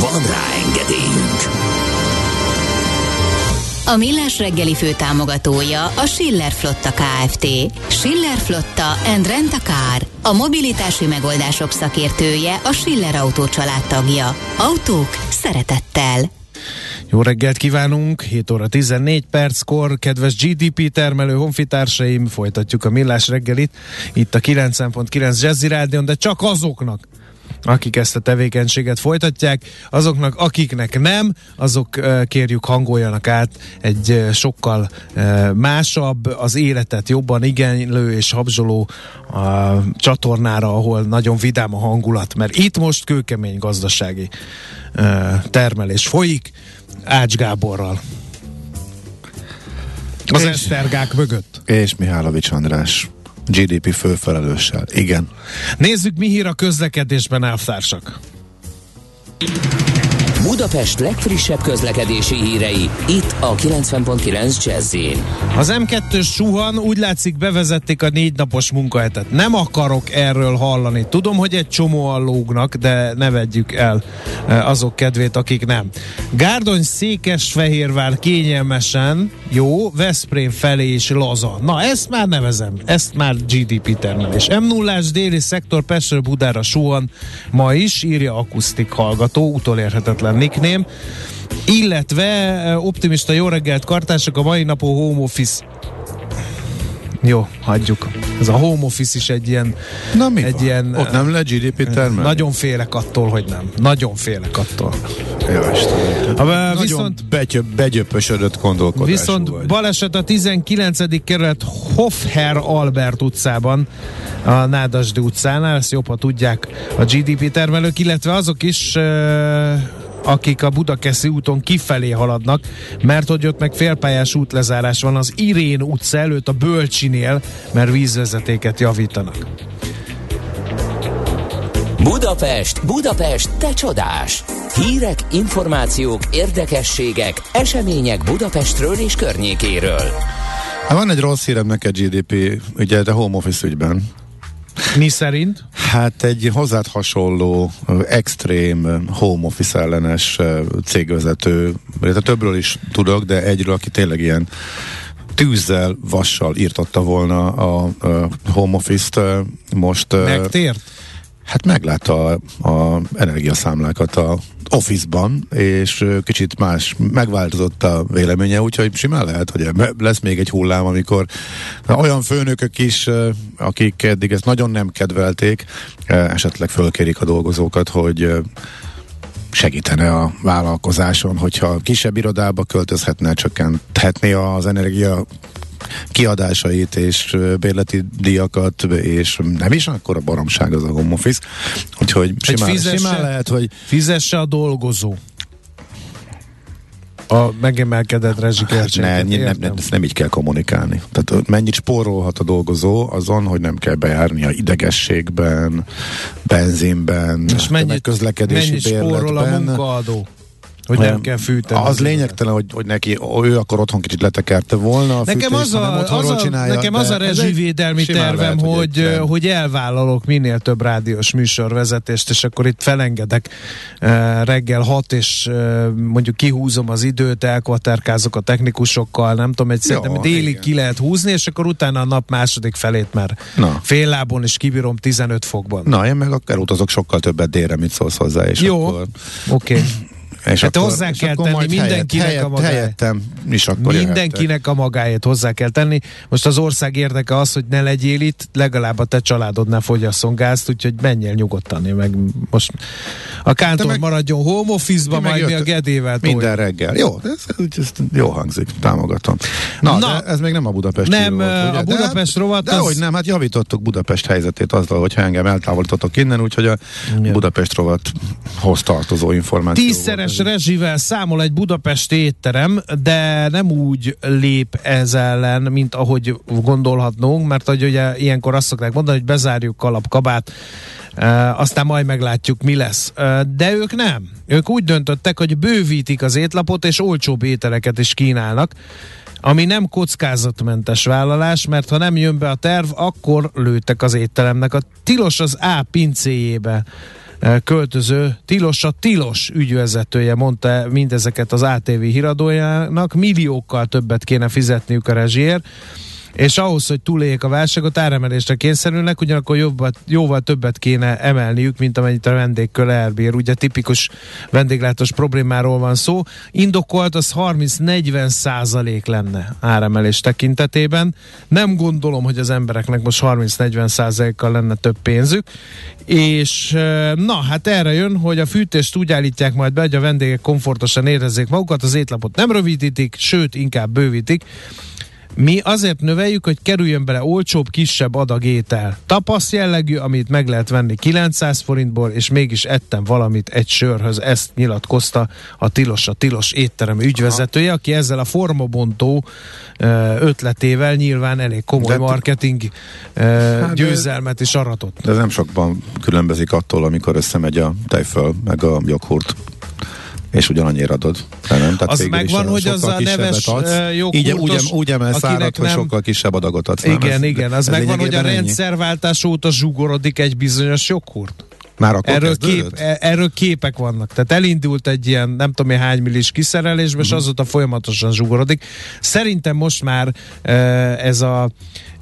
Van rá engedélyünk! A Millás reggeli fő támogatója a Schiller Flotta KFT. Schiller Flotta and Rent a Car. A mobilitási megoldások szakértője a Schiller Autó tagja. Autók szeretettel. Jó reggelt kívánunk, 7 óra 14 perckor, kedves GDP termelő honfitársaim, folytatjuk a millás reggelit, itt a 9.9 Jazzy Rádion, de csak azoknak, akik ezt a tevékenységet folytatják. Azoknak, akiknek nem, azok kérjük hangoljanak át egy sokkal másabb, az életet jobban igénylő és habzsoló a csatornára, ahol nagyon vidám a hangulat, mert itt most kőkemény gazdasági termelés folyik Ács Gáborral. Az és, Esztergák mögött. És Mihálovics András. GDP főfelelőssel. Igen. Nézzük, mi hír a közlekedésben, elvtársak. Budapest legfrissebb közlekedési hírei, itt a 90.9 jazz Az M2-s suhan, úgy látszik bevezették a négy napos munkahetet. Nem akarok erről hallani. Tudom, hogy egy csomóan lógnak, de ne vegyük el e, azok kedvét, akik nem. Gárdony Székesfehérvár kényelmesen, jó, Veszprém felé is laza. Na, ezt már nevezem. Ezt már GDP termelés. m 0 déli szektor Pestről Budára suhan ma is, írja akusztik hallgató, utolérhetetlen nickname. Illetve eh, optimista jó reggelt kartások, a mai napon home office jó, hagyjuk. Ez a home office is egy ilyen... Na mi egy van? ilyen Ott nem le GDP termel? Nagyon félek attól, hogy nem. Nagyon félek attól. Jó, a, viszont begyöp, begyöpösödött gondolkodású Viszont vagy. baleset a 19. kerület Hofher Albert utcában, a Nádasdi utcánál, ezt jobb, ha tudják a GDP termelők, illetve azok is akik a Budakeszi úton kifelé haladnak, mert hogy ott meg félpályás útlezárás van az Irén utca előtt a Bölcsinél, mert vízvezetéket javítanak. Budapest, Budapest, te csodás! Hírek, információk, érdekességek, események Budapestről és környékéről. Hát van egy rossz hírem neked GDP, ugye, de home office ügyben. Mi szerint? Hát egy hozzád hasonló, extrém, home office ellenes cégvezető, illetve többről is tudok, de egyről, aki tényleg ilyen tűzzel, vassal írtatta volna a, a home office-t most. Megtért? Hát meglátta a, a energiaszámlákat a Office-ban, és kicsit más, megváltozott a véleménye, úgyhogy simán lehet, hogy lesz még egy hullám, amikor olyan főnökök is, akik eddig ezt nagyon nem kedvelték, esetleg fölkérik a dolgozókat, hogy segítene a vállalkozáson, hogyha kisebb irodába költözhetne, csökkenthetné az energia kiadásait és bérleti díjakat, és nem is akkor a baromság az a home office. Úgyhogy simán, fizesse, simán lehet, hogy fizesse a dolgozó a megemelkedett rezsiköltséget. Hát ne, nem, nem, ezt nem így kell kommunikálni. Tehát mennyit spórolhat a dolgozó azon, hogy nem kell bejárni a idegességben, benzinben, és mennyit, közlekedési mennyit spórol a munkaadó? Hogy nem kell fűteni. Az lényegtelen, hogy, hogy neki, ő akkor otthon kicsit letekerte volna. A nekem fűtés, az a, az a, csinálja, nekem az a rezsivédelmi tervem, lehet, hogy, hogy, hogy elvállalok minél több rádiós műsorvezetést, és akkor itt felengedek uh, reggel hat, és uh, mondjuk kihúzom az időt, elkvaterkázok a technikusokkal, nem tudom, egy szerintem délig igen. ki lehet húzni, és akkor utána a nap második felét már Na. fél lábon is kibírom 15 fokban. Na, én meg akkor utazok sokkal többet délre, mit szólsz hozzá. És Jó, akkor... oké. Okay. És Hát hozzá kell akkor tenni majd mindenkinek helyett, a magáét. Helyettem is akkor Mindenkinek a magáét hozzá kell tenni. Most az ország érdeke az, hogy ne legyél itt, legalább a te családodnál fogyasszon gázt, úgyhogy menjél nyugodtan. Én meg most a kántor meg- maradjon home office-ba, majd mi a gedével Minden toljuk. reggel. Jó, ez, ez, ez jó hangzik, támogatom. Na, Na. Ez még nem a Budapest Nem, volt, ugye? a Budapest de, rovat De az- hogy nem, hát javítottuk Budapest helyzetét azzal, hogyha engem eltávolítottok innen, úgyhogy a Igen. Budapest rovathoz tartozó információ Tízszeres ez. rezsivel számol egy budapesti étterem, de nem úgy lép ez ellen, mint ahogy gondolhatnunk, mert hogy ugye ilyenkor azt szokták mondani, hogy bezárjuk kalap, kabát, e, aztán majd meglátjuk, mi lesz. E, de ők nem. Ők úgy döntöttek, hogy bővítik az étlapot, és olcsóbb ételeket is kínálnak, ami nem kockázatmentes vállalás, mert ha nem jön be a terv, akkor lőttek az étteremnek. A tilos az A pincéjébe eh, költöző Tilos a Tilos ügyvezetője mondta mindezeket az ATV híradójának, milliókkal többet kéne fizetniük a rezsiért, és ahhoz, hogy túléljék a válságot, áremelésre kényszerülnek, ugyanakkor jobbat, jóval többet kéne emelniük, mint amennyit a vendégköl elbír. Ugye tipikus vendéglátós problémáról van szó. Indokolt az 30-40 százalék lenne áremelés tekintetében. Nem gondolom, hogy az embereknek most 30-40 százalékkal lenne több pénzük. És na, hát erre jön, hogy a fűtést úgy állítják majd be, hogy a vendégek komfortosan érezzék magukat, az étlapot nem rövidítik, sőt, inkább bővítik. Mi azért növeljük, hogy kerüljön bele olcsóbb, kisebb adag étel. Tapasz jellegű, amit meg lehet venni 900 forintból, és mégis ettem valamit egy sörhöz. Ezt nyilatkozta a Tilos, a Tilos étterem ügyvezetője, aki ezzel a formabontó ötletével nyilván elég komoly De- marketing ö, de- győzelmet is aratott. De ez nem sokban különbözik attól, amikor összemegy a tejföl, meg a joghurt és ugyanannyira adod. De nem? Tehát Az végül is megvan, hogy az a neves, adsz. így, úgy, úgy emelsz árat, hogy nem- sokkal kisebb adagot adsz. nem? Igen, Ez- igen, az megvan, hogy a ennyi. rendszerváltás óta zsugorodik egy bizonyos joghurt. Már akkor Erről, kép, e- erről képek vannak. Tehát elindult egy ilyen nem tudom én hány millis kiszerelésbe, Mhm. és azóta folyamatosan zsugorodik. Szerintem most már ez a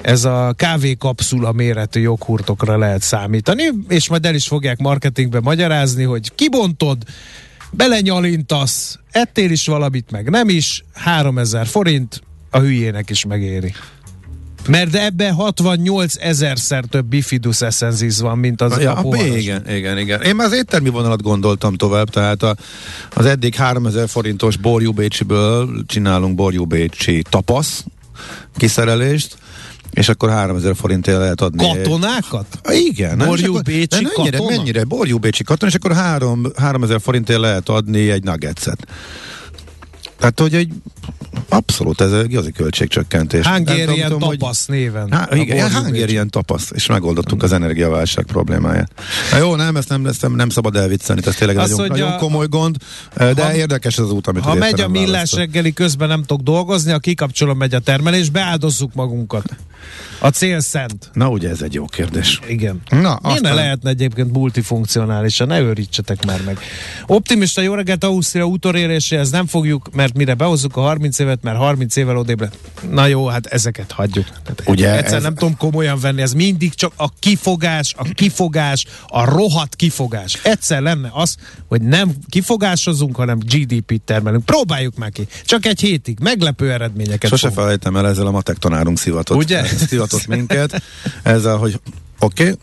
ez a kávékapszula méretű joghurtokra lehet számítani, és majd el is fogják marketingbe magyarázni, hogy kibontod, belenyalintasz, ettél is valamit, meg nem is, 3000 forint, a hülyének is megéri. Mert ebben 68 ezerszer több bifidus essensis van, mint az Ja, a poharas. igen, igen, igen. Én már az éttermi vonalat gondoltam tovább, tehát a, az eddig 3000 forintos Borjú Bécsiből csinálunk Borjú Bécsi tapasz kiszerelést, és akkor 3000 forintért lehet adni. Katonákat? Igen. nem? És Borjú akkor- Bécsi mennyire, katona? mennyire? Borjú Bécsi katona, és akkor 3, 3000 forintért lehet adni egy nuggetset. Tehát, hogy egy abszolút ez egy igazi költségcsökkentés. Hungarian tudom, hogy- tapasz néven. Há, A igen, Hungarian tapasz, és megoldottuk az energiaválság problémáját. Na jó, nem, ezt nem, ezt nem, nem szabad elviccelni, ez tényleg Azt nagyon, nagyon komoly gond, de ha- érdekes az út, amit Ha megy a millás reggeli közben nem tudok dolgozni, a kikapcsolom megy a termelés, beáldozzuk magunkat. A cél szent. Na ugye ez egy jó kérdés. Igen. Na, Miért ne aztán- lehetne egyébként multifunkcionálisan? Ne őrítsetek már meg. Optimista jó reggelt Ausztria utoréréséhez nem fogjuk, mert mire behozzuk a 30 évet, mert 30 évvel odébb lett. Na jó, hát ezeket hagyjuk. Tehát Ugye egyszer ez- nem tudom komolyan venni, ez mindig csak a kifogás, a kifogás, a rohadt kifogás. Egyszer lenne az, hogy nem kifogásozunk, hanem GDP-t termelünk. Próbáljuk meg ki. Csak egy hétig. Meglepő eredményeket Sose fogunk. felejtem el, ezzel a matek tanárunk szivatott. Ugye? Szivatott minket. Ezzel, hogy oké, okay,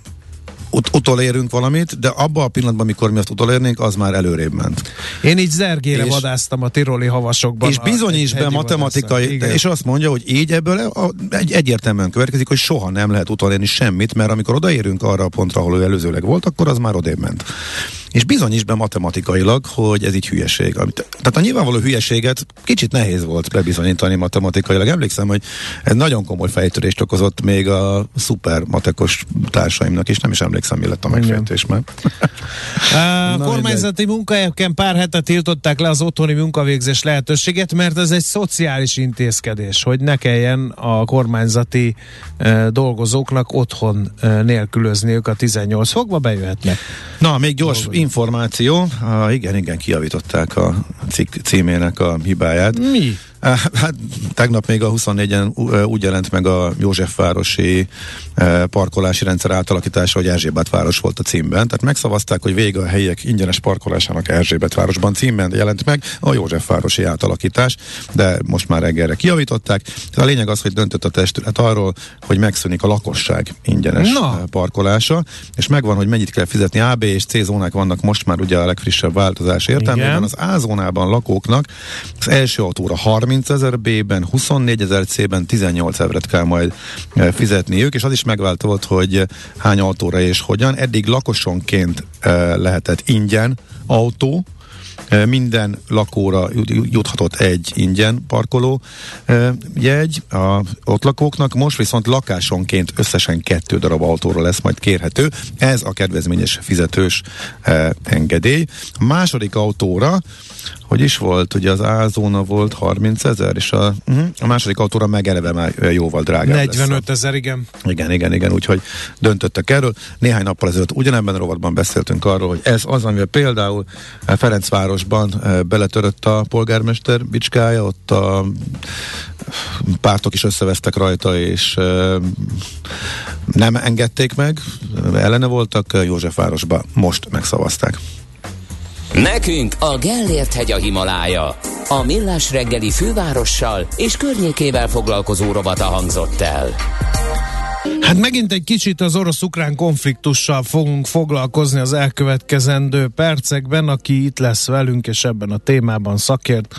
ut- utolérünk valamit, de abban a pillanatban, amikor mi azt utolérnénk, az már előrébb ment. Én így zergére És- vadáztam a tiroli havasokban. és bizonyíts egy be matematikai, és azt mondja, hogy így ebből a, egy, egyértelműen következik, hogy soha nem lehet utolérni semmit, mert amikor odaérünk arra a pontra, ahol ő előzőleg volt, akkor az már odébb ment. És bizonyíts be matematikailag, hogy ez így hülyeség. Amit, tehát a nyilvánvaló hülyeséget kicsit nehéz volt bebizonyítani matematikailag. Emlékszem, hogy ez nagyon komoly fejtörést okozott még a szuper matekos társaimnak, és nem is emlékszem, mi lett a megfejtés már. A kormányzati munkahelyeken pár hete tiltották le az otthoni munkavégzés lehetőséget, mert ez egy szociális intézkedés, hogy ne kelljen a kormányzati e, dolgozóknak otthon e, nélkülözniük a 18 fokba, bejöhetnek. Na, még gyors információ. Ah, igen, igen, kiavították a cikk címének a hibáját. Mi? Hát tegnap még a 24-en úgy jelent meg a Józsefvárosi parkolási rendszer átalakítása, hogy Erzsébet város volt a címben. Tehát megszavazták, hogy vége a helyiek ingyenes parkolásának Erzsébet városban címben jelent meg a Józsefvárosi átalakítás, de most már reggelre kijavították. A lényeg az, hogy döntött a testület arról, hogy megszűnik a lakosság ingyenes Na. parkolása, és megvan, hogy mennyit kell fizetni. A, B és C zónák vannak most már ugye a legfrissebb változás értelmében. Az A zónában lakóknak az első autóra 30 ezer, B-ben 24 ezer, C-ben 18 ezeret kell majd e, fizetniük, és az is megváltozott, hogy hány autóra és hogyan. Eddig lakosonként e, lehetett ingyen autó, minden lakóra juthatott egy ingyen parkoló jegy a ott lakóknak, most viszont lakásonként összesen kettő darab autóra lesz majd kérhető. Ez a kedvezményes fizetős engedély. A második autóra hogy is volt, ugye az A-zóna volt 30 ezer, és a, uh-huh, a második autóra meg eleve már jóval drágább 45 ezer, igen. Igen, igen, igen, úgyhogy döntöttek erről. Néhány nappal ezelőtt ugyanebben a rovatban beszéltünk arról, hogy ez az, amivel például Ferencvárosban beletörött a polgármester bicskája, ott a pártok is összevesztek rajta, és nem engedték meg, ellene voltak, Józsefvárosba most megszavazták. Nekünk a Gellért hegy a Himalája. A Millás reggeli fővárossal és környékével foglalkozó robata hangzott el. Hát megint egy kicsit az orosz-ukrán konfliktussal fogunk foglalkozni az elkövetkezendő percekben, aki itt lesz velünk, és ebben a témában szakért,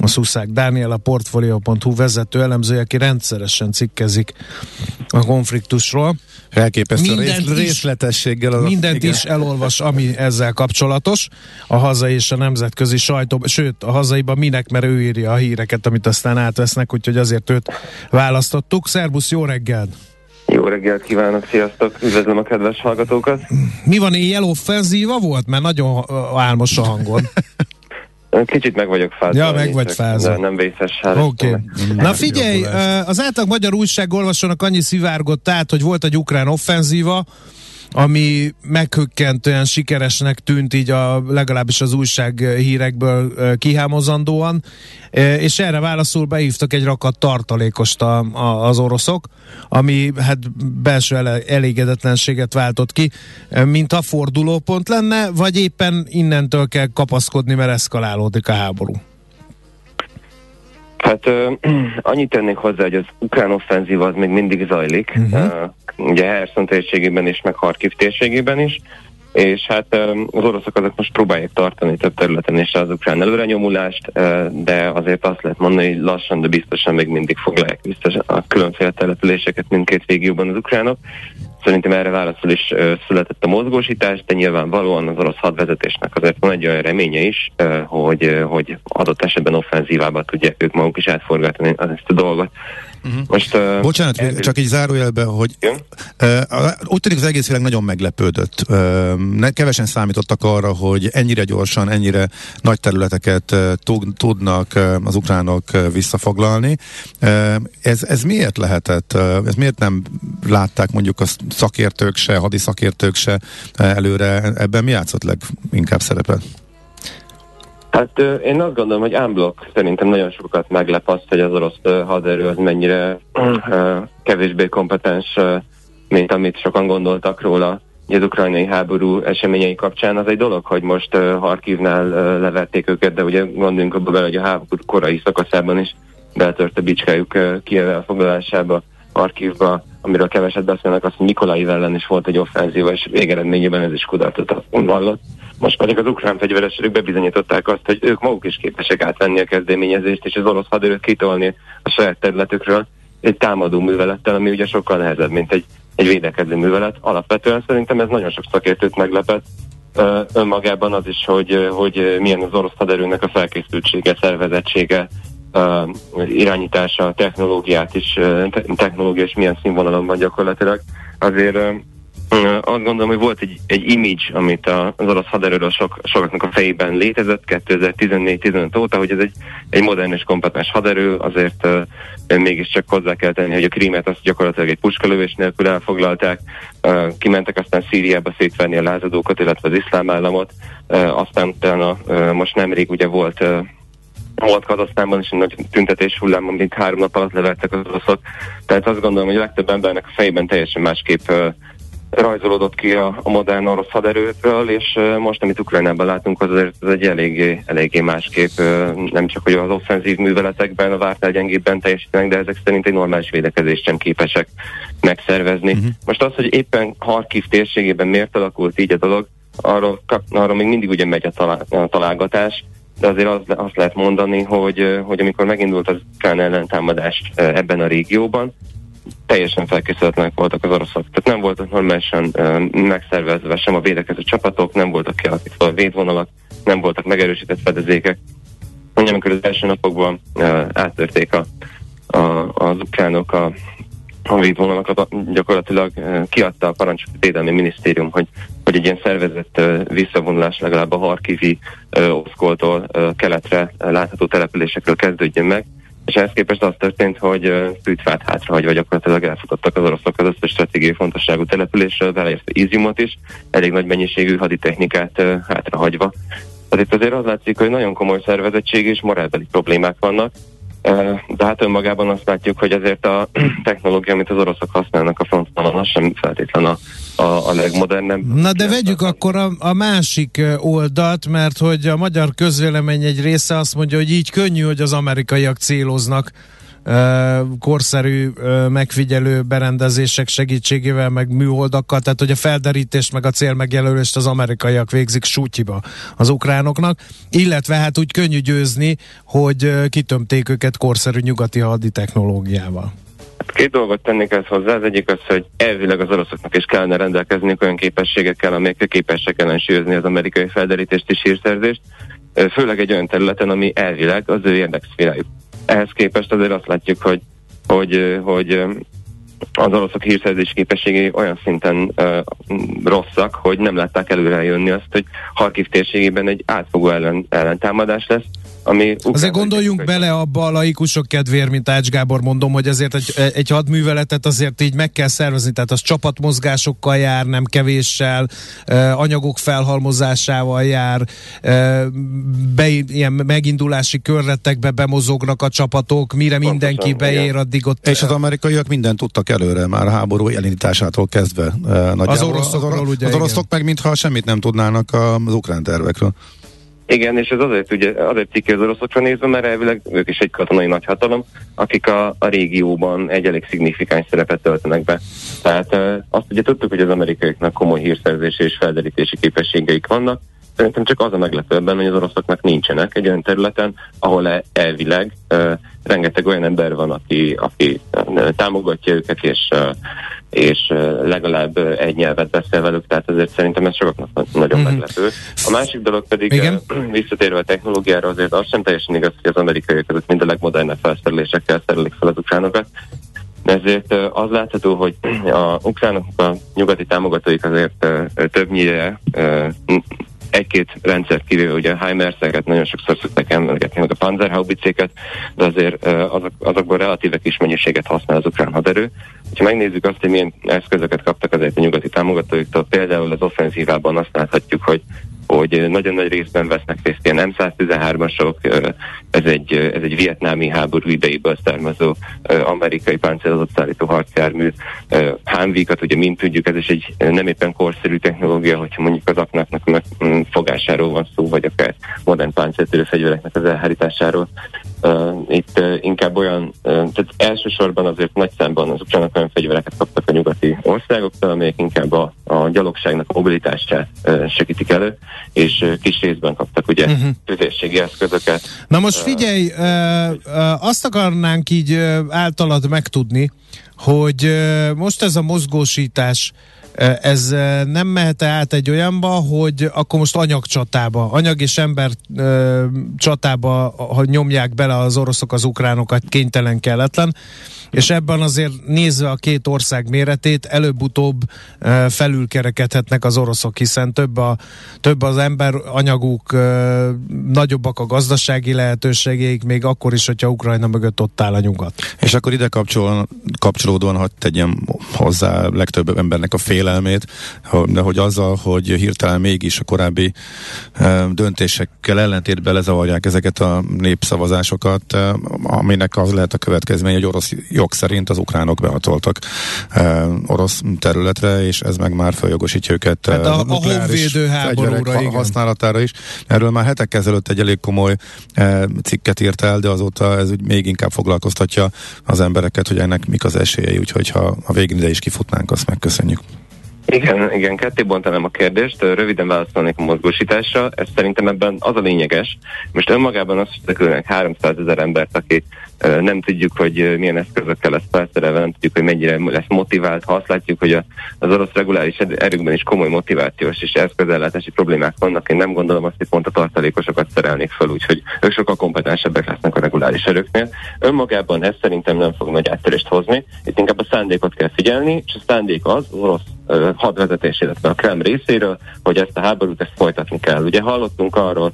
a Szuszák Dániel, a Portfolio.hu vezető elemzője, aki rendszeresen cikkezik a konfliktusról. Elképesztő mindent rész, részletességgel. Az mindent igen. is elolvas, ami ezzel kapcsolatos. A hazai és a nemzetközi sajtó, sőt, a hazaiban minek, mert ő írja a híreket, amit aztán átvesznek, úgyhogy azért őt választottuk. Szerbusz, jó reggelt! Jó reggelt kívánok, sziasztok! Üdvözlöm a kedves hallgatókat! Mi van, éjjel offenzíva volt? Mert nagyon álmos a hangon. Kicsit meg vagyok fázva. Ja, meg vagy fázva. Nem vészes. Oké. Okay. Na figyelj, az átlag magyar újság olvasónak annyi szivárgott át, hogy volt egy ukrán offenzíva, ami meghökkentően sikeresnek tűnt így a, legalábbis az újság hírekből kihámozandóan, és erre válaszul beívtak egy rakat tartalékost a, a, az oroszok, ami hát belső ele, elégedetlenséget váltott ki, mint a fordulópont lenne, vagy éppen innentől kell kapaszkodni, mert eszkalálódik a háború. Hát uh, annyit tennék hozzá, hogy az ukrán offenzíva az még mindig zajlik, uh-huh. Ugye Herson térségében is, meg Harkiv térségében is, és hát az oroszok azok most próbálják tartani több területen is az ukrán előrenyomulást, uh, de azért azt lehet mondani, hogy lassan, de biztosan még mindig foglalják vissza a különféle településeket mindkét régióban az ukránok. Szerintem erre válaszol is született a mozgósítás, de nyilvánvalóan az orosz hadvezetésnek azért van egy olyan reménye is, hogy, hogy adott esetben offenzívába tudják ők maguk is átforgatni ezt a dolgot. Uh-huh. Most, uh, Bocsánat, elbíz... csak egy zárójelben, hogy uh, úgy tűnik az egész világ nagyon meglepődött. Uh, ne, kevesen számítottak arra, hogy ennyire gyorsan, ennyire nagy területeket uh, tudnak uh, az ukránok uh, visszafoglalni. Uh, ez, ez miért lehetett? Uh, ez miért nem látták mondjuk a szakértők se, hadiszakértők se uh, előre? Ebben mi játszott leginkább szerepet? Hát én azt gondolom, hogy Unblock szerintem nagyon sokat meglep azt, hogy az orosz haderő az mennyire kevésbé kompetens, mint amit sokan gondoltak róla az ukrajnai háború eseményei kapcsán. Az egy dolog, hogy most Harkivnál leverték őket, de ugye gondoljunk abba bele, hogy a háború korai szakaszában is betört a bicskájuk Kiev elfoglalásába, Harkivba, amiről keveset beszélnek, azt, hogy Mikolai ellen is volt egy offenzíva, és végeredményében ez is kudarcot vallott. Most pedig az ukrán fegyveresek bebizonyították azt, hogy ők maguk is képesek átvenni a kezdeményezést, és az orosz haderőt kitolni a saját területükről egy támadó művelettel, ami ugye sokkal nehezebb, mint egy, egy védekező művelet. Alapvetően szerintem ez nagyon sok szakértőt meglepett. Önmagában az is, hogy, hogy milyen az orosz haderőnek a felkészültsége, szervezettsége, irányítása, technológiát is, technológia is milyen színvonalon van gyakorlatilag. Azért azt gondolom, hogy volt egy, egy image, amit az orosz haderőről sok, sokaknak a fejében létezett 2014-15 óta, hogy ez egy, egy modern és kompetens haderő, azért uh, mégiscsak hozzá kell tenni, hogy a krímet azt gyakorlatilag egy puskalövés nélkül elfoglalták, uh, kimentek aztán Szíriába szétverni a lázadókat, illetve az iszlám államot, uh, aztán utána uh, most nemrég ugye volt uh, volt Kazasztánban is egy nagy tüntetés hullám, amit három nap alatt levertek az oroszok. Tehát azt gondolom, hogy a legtöbb embernek a fejében teljesen másképp uh, rajzolódott ki a, a modern orosz haderőről, és most, amit Ukrajnában látunk, az azért az egy eléggé, eléggé másképp, nem csak hogy az offenzív műveletekben, a vártál gyengébben teljesítenek, de ezek szerint egy normális védekezést sem képesek megszervezni. Uh-huh. Most az, hogy éppen Harkiv térségében miért alakult így a dolog, arról, arról még mindig ugye megy a, talál, a találgatás, de azért az, azt lehet mondani, hogy, hogy amikor megindult az ukrán ellentámadás ebben a régióban, teljesen felkészületlenek voltak az oroszok. Tehát nem voltak normálisan megszervezve sem a védekező csapatok, nem voltak kialakítva a védvonalak, nem voltak megerősített fedezékek. Mondjam, amikor az első napokban áttörték a, a, az ukránok a a védvonalakat gyakorlatilag kiadta a parancsvédelmi minisztérium, hogy, hogy egy ilyen szervezett visszavonulás legalább a Harkivi Oszkoltól keletre látható településekről kezdődjön meg, és ehhez képest az történt, hogy Tűtfát hátrahagyva gyakorlatilag elfutottak az oroszok az összes stratégiai fontosságú településről, beleértve Iziumot is, elég nagy mennyiségű haditechnikát hátrahagyva. Tehát itt azért az látszik, hogy nagyon komoly szervezettség és morálbeli problémák vannak, de hát önmagában azt látjuk, hogy azért a technológia, amit az oroszok használnak a frontvonalon, az sem feltétlen a, a, a legmodernebb. Na de vegyük akkor a, a másik oldalt, mert hogy a magyar közvélemény egy része azt mondja, hogy így könnyű, hogy az amerikaiak céloznak korszerű megfigyelő berendezések segítségével, meg műholdakkal, tehát hogy a felderítést meg a cél megjelölést az amerikaiak végzik sútyiba az ukránoknak, illetve hát úgy könnyű győzni, hogy kitömték őket korszerű nyugati hadi technológiával. Két dolgot tennék ezt hozzá. Az egyik az, hogy elvileg az oroszoknak is kellene rendelkezni olyan képességekkel, amelyek képesek ellensúlyozni az amerikai felderítést és hírszerzést, főleg egy olyan területen, ami elvileg az ő érdekszférájuk ehhez képest azért azt látjuk, hogy, hogy, hogy az oroszok hírszerzés képességei olyan szinten uh, rosszak, hogy nem látták előre jönni azt, hogy Harkiv térségében egy átfogó ellen, ellentámadás lesz, ami azért gondoljunk bele abba a laikusok kedvéért, mint Ács Gábor mondom, hogy azért egy, egy hadműveletet azért így meg kell szervezni, tehát az csapatmozgásokkal jár, nem kevéssel, anyagok felhalmozásával jár, be, ilyen megindulási körletekbe bemozognak a csapatok, mire Pontosan, mindenki beér, igen. addig ott... És az amerikaiak mindent tudtak előre, már a háború elindításától kezdve. Nagyjából. Az oroszokról az, ugye, Az oroszok meg mintha semmit nem tudnának az ukrán tervekről. Igen, és ez azért, ugye, azért cikki az oroszokra nézve, mert elvileg ők is egy katonai nagyhatalom, akik a, a régióban egy elég szignifikáns szerepet töltenek be. Tehát azt ugye tudtuk, hogy az amerikaiaknak komoly hírszerzési és felderítési képességeik vannak, Szerintem csak az a meglepőbben, hogy az oroszoknak nincsenek egy olyan területen, ahol elvileg uh, rengeteg olyan ember van, aki, aki uh, támogatja őket, és uh, és legalább egy nyelvet beszél velük, tehát azért szerintem ez sokaknak nagyon mm-hmm. meglepő. A másik dolog pedig Igen? visszatérve a technológiára, azért az sem teljesen igaz, hogy az amerikaiak között mind a legmodernebb felszerelésekkel szerelik fel az ukránokat. Ezért az látható, hogy a ukránok, a nyugati támogatóik azért többnyire egy-két rendszer kivéve, ugye a HIMARS-eket nagyon sokszor szokták emlegetni, meg a Panzerhaubicéket, de azért azok, azokból relatíve kis mennyiséget használ az ukrán haderő. Ha megnézzük azt, hogy milyen eszközöket kaptak azért a nyugati támogatóiktól, például az offenzívában azt láthatjuk, hogy hogy nagyon nagy részben vesznek részt ilyen M113-asok, ez egy, ez egy vietnámi háború idejéből származó amerikai páncélozott szállító harcjármű, hámvíkat, ugye mint tudjuk, ez is egy nem éppen korszerű technológia, hogyha mondjuk az aknáknak a fogásáról van szó, vagy akár modern páncéltörő fegyvereknek az elhárításáról. Uh, itt uh, inkább olyan, uh, tehát elsősorban azért nagy számban az ukránok olyan fegyvereket kaptak a nyugati országoktól, amelyek inkább a, a gyalogságnak a mobilitását uh, segítik elő, és uh, kis részben kaptak ugye uh-huh. tüzérségi eszközöket. Na most figyelj, uh, uh, azt akarnánk így uh, általad megtudni, hogy uh, most ez a mozgósítás ez nem mehet át egy olyanba, hogy akkor most anyagcsatába, anyag és ember csatába, ha nyomják bele az oroszok az ukránokat, kénytelen kelletlen, és ebben azért nézve a két ország méretét, előbb-utóbb felülkerekedhetnek az oroszok, hiszen több, a, több az ember anyaguk, nagyobbak a gazdasági lehetőségeik, még akkor is, hogyha Ukrajna mögött ott áll a nyugat. És akkor ide kapcsol, kapcsolódóan, hogy tegyem hozzá legtöbb embernek a félelmét, de hogy azzal, hogy hirtelen mégis a korábbi döntésekkel ellentétben lezavarják ezeket a népszavazásokat, aminek az lehet a következmény, hogy orosz jog szerint az ukránok behatoltak e, orosz területre, és ez meg már feljogosítja őket hát a, a honvédő háborúra, igen. használatára is. Erről már hetek ezelőtt egy elég komoly e, cikket írt el, de azóta ez úgy még inkább foglalkoztatja az embereket, hogy ennek mik az esélyei, úgyhogy ha a végén ide is kifutnánk, azt megköszönjük. Igen, igen, ketté bontanám a kérdést, röviden válaszolnék a mozgósításra, ez szerintem ebben az a lényeges. Most önmagában azt hogy 300 ezer embert, aki nem tudjuk, hogy milyen eszközökkel lesz felszerelve, nem tudjuk, hogy mennyire lesz motivált. Ha azt látjuk, hogy az orosz reguláris erőkben is komoly motivációs és eszközellátási problémák vannak, én nem gondolom azt, hogy pont a tartalékosokat szerelnék fel, úgyhogy ők sokkal kompetensebbek lesznek a reguláris erőknél. Önmagában ez szerintem nem fog nagy áttörést hozni. Itt inkább a szándékot kell figyelni, és a szándék az orosz hadvezetés, illetve a Krem részéről, hogy ezt a háborút ezt folytatni kell. Ugye hallottunk arról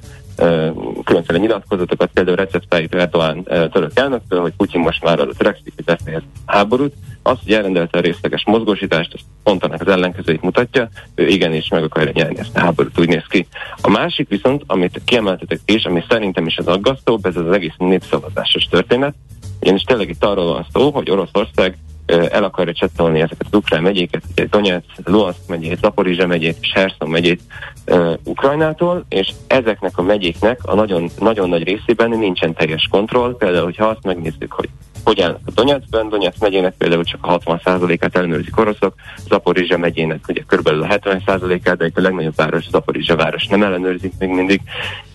különféle nyilatkozatokat, például Recep Tayyip Erdogan török elnöktől, hogy Putyin most már arra törekszik, befejez háborút. Az, hogy elrendelte a részleges mozgósítást, az pont annak az ellenkezőit mutatja, ő igenis meg akarja nyerni ezt a háborút, úgy néz ki. A másik viszont, amit kiemeltetek is, ami szerintem is az aggasztóbb, ez az egész népszavazásos történet, ugyanis tényleg itt arról van szó, hogy Oroszország el akarja csatolni ezeket az ukrán megyéket, ugye Donetsz, Luhansk megyét, Zaporizsa megyét és Herson megyét uh, Ukrajnától, és ezeknek a megyéknek a nagyon, nagyon nagy részében nincsen teljes kontroll. Például, hogyha azt megnézzük, hogy hogy állnak a Donetszben, Donetsz megyének például csak a 60%-át ellenőrzik oroszok, Zaporizsa megyének ugye körülbelül a 70%-át, de itt a legnagyobb város, Zaporizsa város nem ellenőrzik még mindig.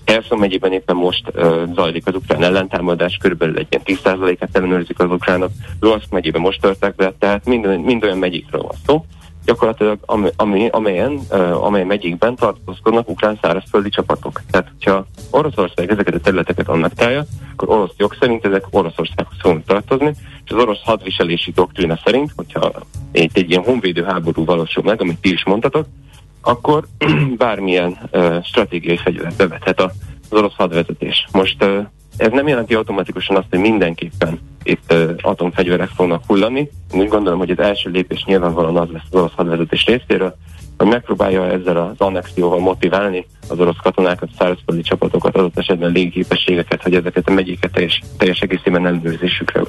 Kherson megyében éppen most uh, zajlik az ukrán ellentámadás, körülbelül egy ilyen 10%-át ellenőrzik az ukránok. Luhansk megyében most törtek be, tehát mind, mind olyan megyékről van szó, gyakorlatilag ami, ami, amelyen, amely megyékben tartózkodnak ukrán szárazföldi csapatok. Tehát, hogyha Oroszország ezeket a területeket annak tája, akkor orosz jog szerint ezek Oroszországhoz fognak tartozni, és az orosz hadviselési doktrina szerint, hogyha egy, egy ilyen honvédő háború valósul meg, amit ti is mondtatok, akkor bármilyen uh, stratégiai fegyvert bevethet az orosz hadvezetés. Most uh, ez nem jelenti automatikusan azt, hogy mindenképpen itt atomfegyverek fognak hullani. Én úgy gondolom, hogy az első lépés nyilvánvalóan az lesz az orosz hadvezetés részéről, hogy megpróbálja ezzel az annexióval motiválni az orosz katonákat, szárazföldi csapatokat, adott esetben légiképességeket, hogy ezeket a megyéket teljes, teljes egészében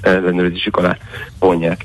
ellenőrzésük alá vonják.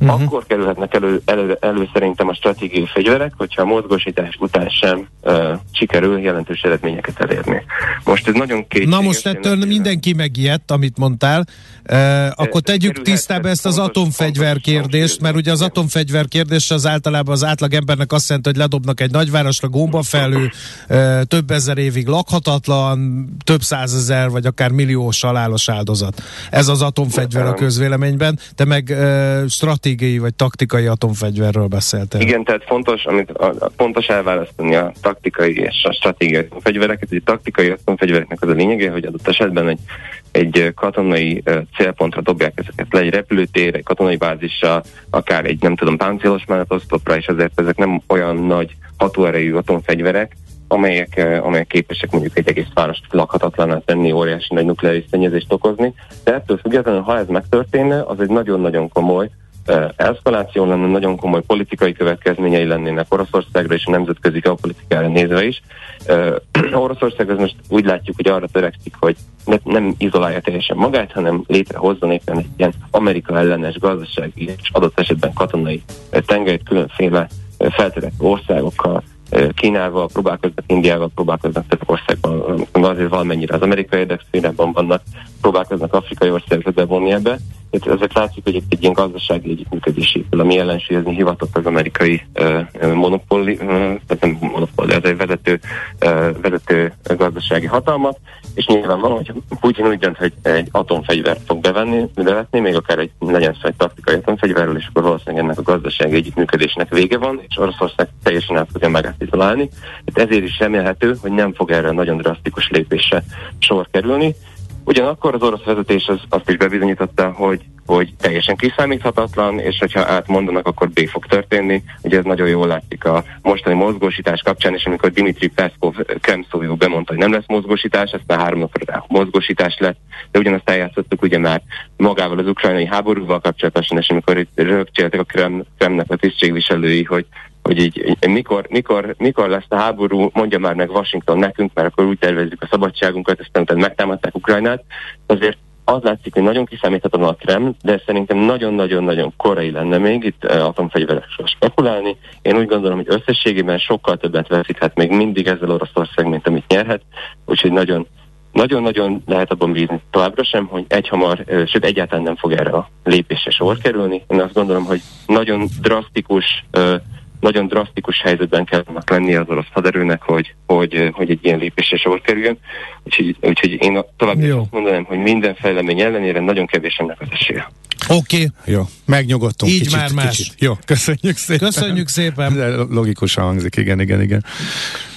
Uh-huh. Akkor kerülhetnek elő, elő, elő szerintem a stratégiai fegyverek, hogyha a mozgósítás után sem uh, sikerül jelentős eredményeket elérni. Most ez nagyon két. Na most ettől mindenki megijedt, amit mondtál. Uh, akkor tegyük tisztába ezt az atomfegyver kérdést, mert ugye az atomfegyver kérdés az általában az átlag embernek azt jelenti, hogy ledobnak egy nagyvárosra gombafelő, uh, több ezer évig lakhatatlan, több százezer vagy akár milliós halálos áldozat. Ez az atomfegyver a közvéleményben, te meg uh, stratégiai vagy taktikai atomfegyverről beszéltél. Igen, tehát fontos, amit a, a, fontos elválasztani a taktikai és a stratégiai atomfegyvereket. Egy taktikai atomfegyvereknek az a lényege, hogy adott esetben egy egy katonai célpontra dobják ezeket le, egy repülőtér, egy katonai bázisra, akár egy nem tudom, páncélos menetosztopra, és ezért ezek nem olyan nagy hatóerejű atomfegyverek, amelyek, amelyek képesek mondjuk egy egész várost lakhatatlaná tenni, óriási nagy nukleáris szennyezést okozni, de ettől függetlenül, ha ez megtörténne, az egy nagyon-nagyon komoly eszkaláció lenne, nagyon komoly politikai következményei lennének Oroszországra és a nemzetközi geopolitikára nézve is. Oroszország az most úgy látjuk, hogy arra törekszik, hogy ne, nem izolálja teljesen magát, hanem létrehozzon éppen egy ilyen Amerika ellenes gazdasági és adott esetben katonai tengelyt különféle feltörekvő országokkal, Kínával próbálkoznak, Indiával próbálkoznak több országban, azért valamennyire az amerikai érdekszférában vannak, próbálkoznak afrikai országokat bevonni ebbe. Ezek látszik, hogy itt egy ilyen gazdasági együttműködés épül, ami ellensúlyozni hivatott az amerikai uh, monopóli, uh, nem monopóli, ez egy vezető, vezető gazdasági hatalmat, és nyilvánvalóan, hogy Putin úgy dönt, hogy egy atomfegyvert fog bevenni, bevetni, még akár egy legyen szó egy taktikai atomfegyverről, és akkor valószínűleg ennek a gazdasági együttműködésnek vége van, és Oroszország teljesen el fogja megátizolálni. Ezért is remélhető, hogy nem fog erre nagyon drasztikus lépésre sor kerülni, Ugyanakkor az orosz vezetés az, azt is bebizonyította, hogy, hogy teljesen kiszámíthatatlan, és hogyha átmondanak, akkor B fog történni. Ugye ez nagyon jól látszik a mostani mozgósítás kapcsán, és amikor Dimitri Peszkov kremszójú bemondta, hogy nem lesz mozgósítás, aztán három napra rá mozgósítás lett, de ugyanazt eljátszottuk ugye már magával az ukrajnai háborúval kapcsolatosan, és amikor itt rögcséltek a Krem, Kremnek a tisztségviselői, hogy hogy így mikor, mikor, mikor lesz a háború, mondja már meg Washington nekünk, mert akkor úgy tervezzük a szabadságunkat, aztán utána megtámadták Ukrajnát. Azért az látszik, hogy nagyon kiszámíthatatlan a Kreml, de szerintem nagyon-nagyon-nagyon korai lenne még itt atomfegyverekről spekulálni. Én úgy gondolom, hogy összességében sokkal többet veszíthet még mindig ezzel Oroszország, mint amit nyerhet, úgyhogy nagyon nagyon-nagyon lehet abban bízni továbbra sem, hogy egyhamar, sőt egyáltalán nem fog erre a lépésre sor kerülni. Én azt gondolom, hogy nagyon drasztikus nagyon drasztikus helyzetben kell lenni az orosz haderőnek, hogy, hogy, hogy egy ilyen lépésre sor kerüljön. Úgyhogy, úgyhogy én tovább is azt mondanám, hogy minden fejlemény ellenére nagyon kevés ennek az esélye. Oké. Okay. Jó, megnyugodtunk. Így kicsit, már más. Kicsit. Jó, köszönjük szépen. Köszönjük szépen. De logikusan hangzik, igen, igen, igen.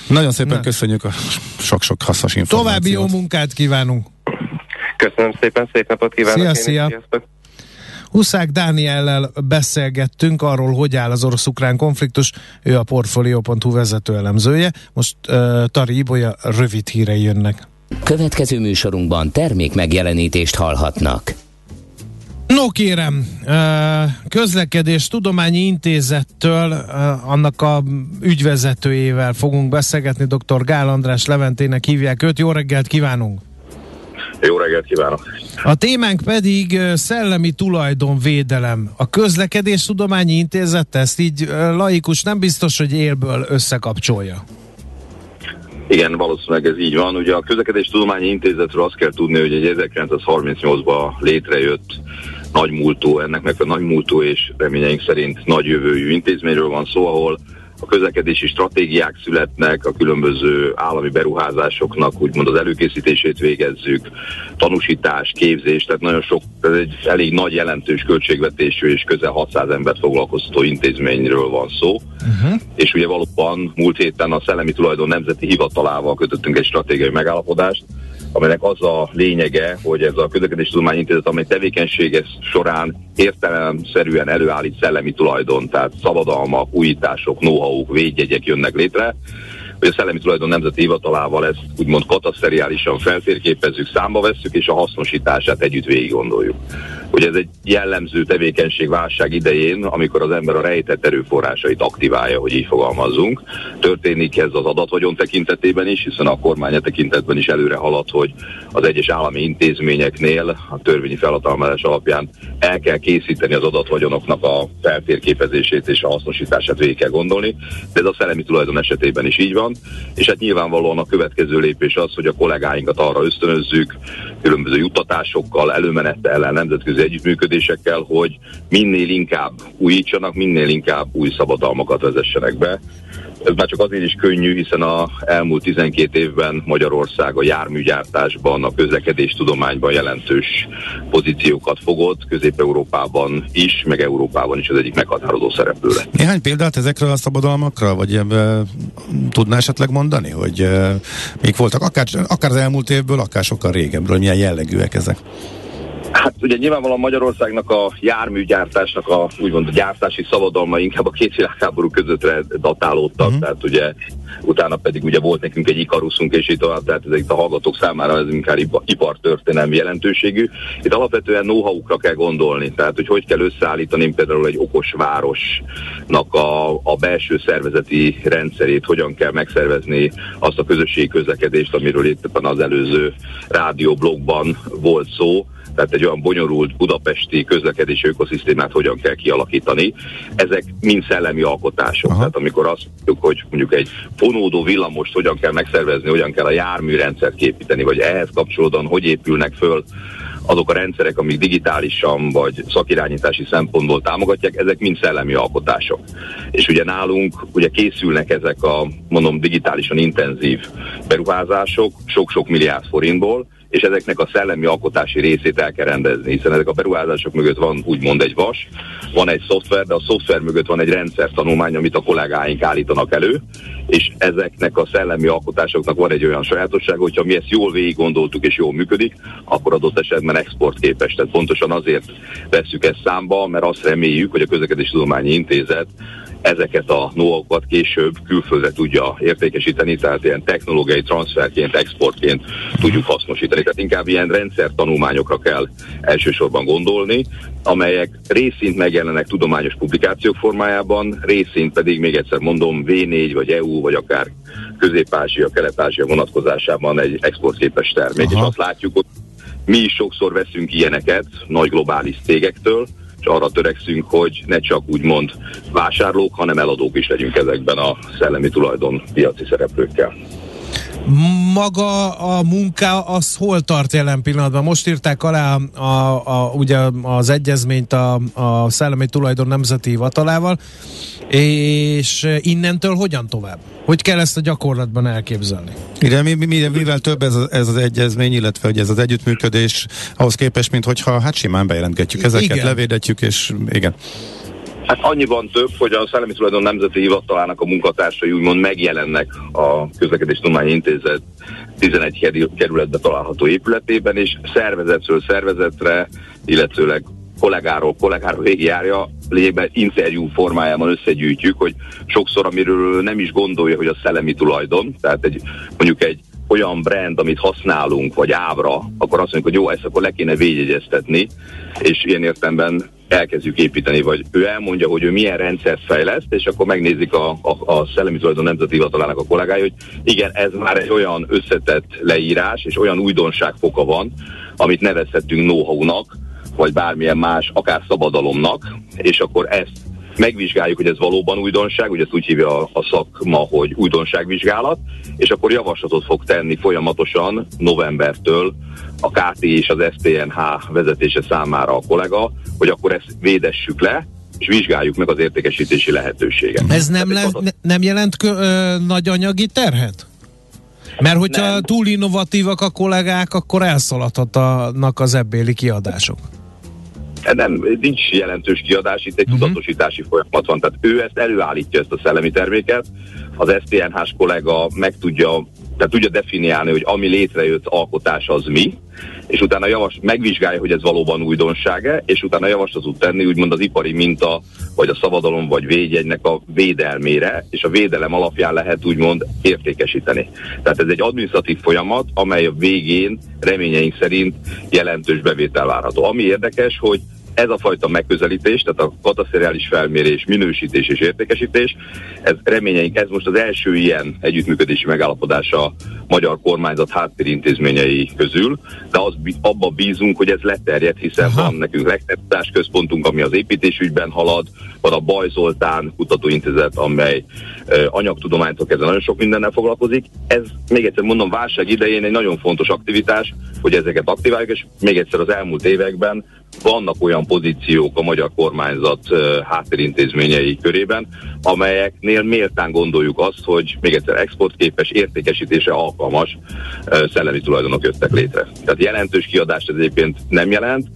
Nagyon szépen Na. köszönjük a sok-sok hasznos információt. További jó munkát kívánunk. Köszönöm szépen, szép napot kívánok. Szia, szia. Sziasztok. Huszák Dániellel beszélgettünk arról, hogy áll az orosz-ukrán konfliktus, ő a Portfolio.hu vezető elemzője. Most uh, Tari Ibolya rövid hírei jönnek. Következő műsorunkban termék megjelenítést hallhatnak. No kérem, közlekedés tudományi intézettől annak a ügyvezetőjével fogunk beszélgetni, dr. Gál András Leventének hívják őt. Jó reggelt kívánunk! Jó reggelt kívánok! A témánk pedig szellemi tulajdonvédelem. A közlekedés tudományi intézet ezt így laikus nem biztos, hogy élből összekapcsolja. Igen, valószínűleg ez így van. Ugye a Közlekedés Tudományi Intézetről azt kell tudni, hogy egy 1938-ban létrejött nagy múltó, ennek meg a nagy múltó és reményeink szerint nagy jövőjű intézményről van szó, ahol a közlekedési stratégiák születnek, a különböző állami beruházásoknak úgymond az előkészítését végezzük, tanúsítás, képzés, tehát nagyon sok, ez egy elég nagy jelentős költségvetésű és közel 600 embert foglalkoztató intézményről van szó. Uh-huh. És ugye valóban múlt héten a Szellemi Tulajdon Nemzeti Hivatalával kötöttünk egy stratégiai megállapodást, amelynek az a lényege, hogy ez a közlekedési tudományintézet, amely tevékenysége során értelemszerűen előállít szellemi tulajdon, tehát szabadalmak, újítások, know-how-k, védjegyek jönnek létre, hogy a Szellemi Tulajdon Nemzeti Hivatalával ezt úgymond kataszteriálisan feltérképezzük, számba vesszük, és a hasznosítását együtt végig gondoljuk. Ugye ez egy jellemző tevékenység válság idején, amikor az ember a rejtett erőforrásait aktiválja, hogy így fogalmazzunk. Történik ez az adatvagyon tekintetében is, hiszen a kormánya tekintetben is előre halad, hogy az egyes állami intézményeknél a törvényi felhatalmazás alapján el kell készíteni az adatvagyonoknak a feltérképezését és a hasznosítását végig kell gondolni, de ez a szellemi tulajdon esetében is így van, és hát nyilvánvalóan a következő lépés az, hogy a kollégáinkat arra ösztönözzük, különböző juttatásokkal, előmenettel, nemzetközi együttműködésekkel, hogy minél inkább újítsanak, minél inkább új szabadalmakat vezessenek be. Ez már csak azért is könnyű, hiszen a elmúlt 12 évben Magyarország a járműgyártásban, a közlekedés tudományban jelentős pozíciókat fogott, Közép-Európában is, meg Európában is az egyik meghatározó szereplő lett. Néhány példát ezekről a szabadalmakra, vagy ebbe, tudná esetleg mondani, hogy e, még voltak, akár, akár az elmúlt évből, akár sokkal régebről, milyen jellegűek ezek? Hát ugye nyilvánvalóan Magyarországnak a járműgyártásnak a úgymond a gyártási szabadalma inkább a két világháború közöttre datálódtak, uh-huh. tehát ugye utána pedig ugye volt nekünk egy ikaruszunk, és így tovább, tehát ezek a hallgatók számára ez inkább ipartörténelmi jelentőségű. Itt alapvetően know-how-kra kell gondolni, tehát hogy hogy kell összeállítani például egy okos városnak a, a belső szervezeti rendszerét, hogyan kell megszervezni azt a közösségi közlekedést, amiről itt az előző rádióblogban volt szó, tehát egy olyan bonyolult budapesti közlekedési ökoszisztémát hogyan kell kialakítani. Ezek mind szellemi alkotások. Aha. Tehát amikor azt mondjuk, hogy mondjuk egy fonódó villamost hogyan kell megszervezni, hogyan kell a járműrendszert képíteni, vagy ehhez kapcsolódóan hogy épülnek föl azok a rendszerek, amik digitálisan vagy szakirányítási szempontból támogatják, ezek mind szellemi alkotások. És ugye nálunk ugye készülnek ezek a, mondom, digitálisan intenzív beruházások sok-sok milliárd forintból, és ezeknek a szellemi alkotási részét el kell rendezni, hiszen ezek a beruházások mögött van úgymond egy vas, van egy szoftver, de a szoftver mögött van egy rendszer tanulmány, amit a kollégáink állítanak elő, és ezeknek a szellemi alkotásoknak van egy olyan sajátosság, hogyha mi ezt jól végig gondoltuk és jól működik, akkor adott esetben exportképes. Tehát pontosan azért vesszük ezt számba, mert azt reméljük, hogy a Közlekedési Tudományi Intézet ezeket a nóakat később külföldre tudja értékesíteni, tehát ilyen technológiai transferként, exportként tudjuk hasznosítani. Tehát inkább ilyen rendszertanulmányokra kell elsősorban gondolni, amelyek részint megjelennek tudományos publikációk formájában, részint pedig még egyszer mondom V4 vagy EU vagy akár Közép-Ázsia, Kelet-Ázsia vonatkozásában egy exportképes termék, Aha. és azt látjuk, hogy mi is sokszor veszünk ilyeneket nagy globális cégektől, és arra törekszünk, hogy ne csak úgymond vásárlók, hanem eladók is legyünk ezekben a szellemi tulajdon piaci szereplőkkel. Maga a munka az hol tart jelen pillanatban? Most írták alá a, a, ugye az egyezményt a, a Szellemi Tulajdon Nemzeti Hivatalával, és innentől hogyan tovább? Hogy kell ezt a gyakorlatban elképzelni? Igen, mi, mi, mivel több ez, ez az egyezmény, illetve hogy ez az együttműködés ahhoz képest, mint hogyha hát simán bejelentgetjük ezeket, igen. levédetjük, és igen. Hát annyiban több, hogy a Szellemi Tulajdon Nemzeti Hivatalának a munkatársai úgymond megjelennek a Közlekedés Tudományi Intézet 11 kerületbe található épületében, és szervezetről szervezetre, illetőleg kollégáról kollégáról végigjárja, lényegben interjú formájában összegyűjtjük, hogy sokszor, amiről nem is gondolja, hogy a szellemi tulajdon, tehát egy, mondjuk egy olyan brand, amit használunk, vagy ábra, akkor azt mondjuk, hogy jó, ezt akkor le kéne védjegyeztetni, és ilyen értemben elkezdjük építeni, vagy ő elmondja, hogy ő milyen rendszert fejleszt, és akkor megnézik a, a, a Szellemi Tulajdon Nemzeti Hivatalának a kollégái, hogy igen, ez már egy olyan összetett leírás, és olyan újdonság foka van, amit nevezhetünk know-how-nak, vagy bármilyen más, akár szabadalomnak, és akkor ezt megvizsgáljuk, hogy ez valóban újdonság, ugye ezt úgy hívja a, a szakma, hogy újdonságvizsgálat, és akkor javaslatot fog tenni folyamatosan novembertől a KT és az STNH vezetése számára a kollega, hogy akkor ezt védessük le, és vizsgáljuk meg az értékesítési lehetőséget. Ez nem, le, ne, nem jelent kö, ö, nagy anyagi terhet? Mert hogyha nem. túl innovatívak a kollégák, akkor elszaladhatnak az ebbéli kiadások. Nem, nincs jelentős kiadás, itt egy uh-huh. tudatosítási folyamat van. Tehát ő ezt előállítja, ezt a szellemi terméket, az STNH-s kollega meg tudja, tehát tudja definiálni, hogy ami létrejött alkotás az mi, és utána javas, megvizsgálja, hogy ez valóban újdonsága, és utána javaslatot tenni, úgymond az ipari minta, vagy a szabadalom, vagy védjegynek a védelmére, és a védelem alapján lehet úgymond értékesíteni. Tehát ez egy administratív folyamat, amely a végén reményeink szerint jelentős bevétel várható. Ami érdekes, hogy ez a fajta megközelítés, tehát a kataszteriális felmérés, minősítés és értékesítés, ez reményeink, ez most az első ilyen együttműködési megállapodás a magyar kormányzat háttérintézményei közül, de az, abba bízunk, hogy ez leterjed, hiszen Aha. van nekünk legtettás központunk, ami az építésügyben halad, van a Baj Zoltán kutatóintézet, amely uh, anyagtudománytól kezdve nagyon sok mindennel foglalkozik. Ez még egyszer mondom, válság idején egy nagyon fontos aktivitás, hogy ezeket aktiváljuk, és még egyszer az elmúlt években vannak olyan pozíciók a magyar kormányzat háttérintézményei körében, amelyeknél méltán gondoljuk azt, hogy még egyszer exportképes, értékesítése alkalmas szellemi tulajdonok jöttek létre. Tehát jelentős kiadást ez egyébként nem jelent.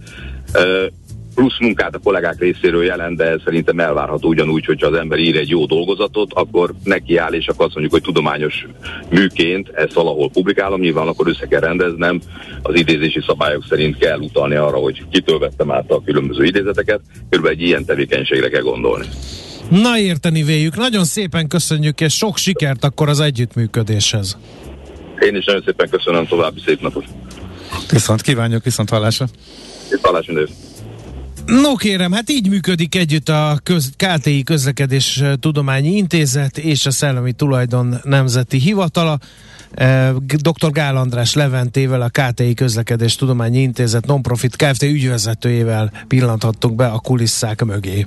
Plusz munkát a kollégák részéről jelent, de szerintem elvárható ugyanúgy, hogyha az ember ír egy jó dolgozatot, akkor neki áll, és akkor azt mondjuk, hogy tudományos műként ezt valahol publikálom, nyilván akkor össze kell rendeznem, az idézési szabályok szerint kell utalni arra, hogy kitől vettem át a különböző idézeteket, körülbelül egy ilyen tevékenységre kell gondolni. Na érteni véljük, nagyon szépen köszönjük, és sok sikert akkor az együttműködéshez. Én is nagyon szépen köszönöm, további szép napot. Viszont kívánjuk, viszont hallásra. Viszont hallásra No kérem, hát így működik együtt a köz, KTI Közlekedés Tudományi Intézet és a Szellemi Tulajdon Nemzeti Hivatala. Dr. Gál András Leventével, a KTI Közlekedés Tudományi Intézet Nonprofit Kft. ügyvezetőjével pillanthattunk be a kulisszák mögé.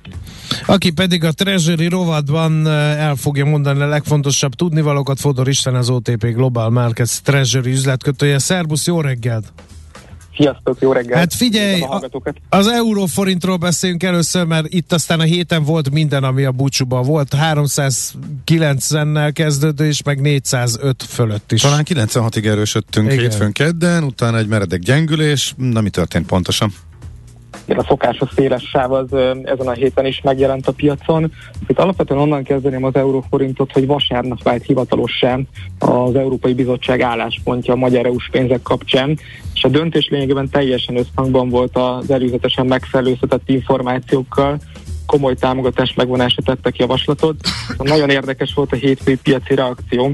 Aki pedig a Treasury rovatban el fogja mondani a legfontosabb tudnivalókat, Fodor Isten az OTP Global Markets Treasury üzletkötője. Szerbusz, jó reggelt! Sziasztok, jó reggelt! Hát figyelj, a, az euróforintról beszélünk először, mert itt aztán a héten volt minden, ami a búcsúban volt. 390-nel kezdődő, és meg 405 fölött is. Talán 96-ig erősödtünk Igen. hétfőn kedden, utána egy meredek gyengülés. Na, mi történt pontosan? A szokásos széles sáv az ezen a héten is megjelent a piacon. Itt alapvetően onnan kezdeném az euróforintot, hogy vasárnap vált hivatalosan az Európai Bizottság álláspontja a magyar EU-s pénzek kapcsán, és a döntés lényegében teljesen összhangban volt az előzetesen megfelelőztetett információkkal, komoly támogatás megvonásra tettek javaslatot. Nagyon érdekes volt a hétfői piaci reakció,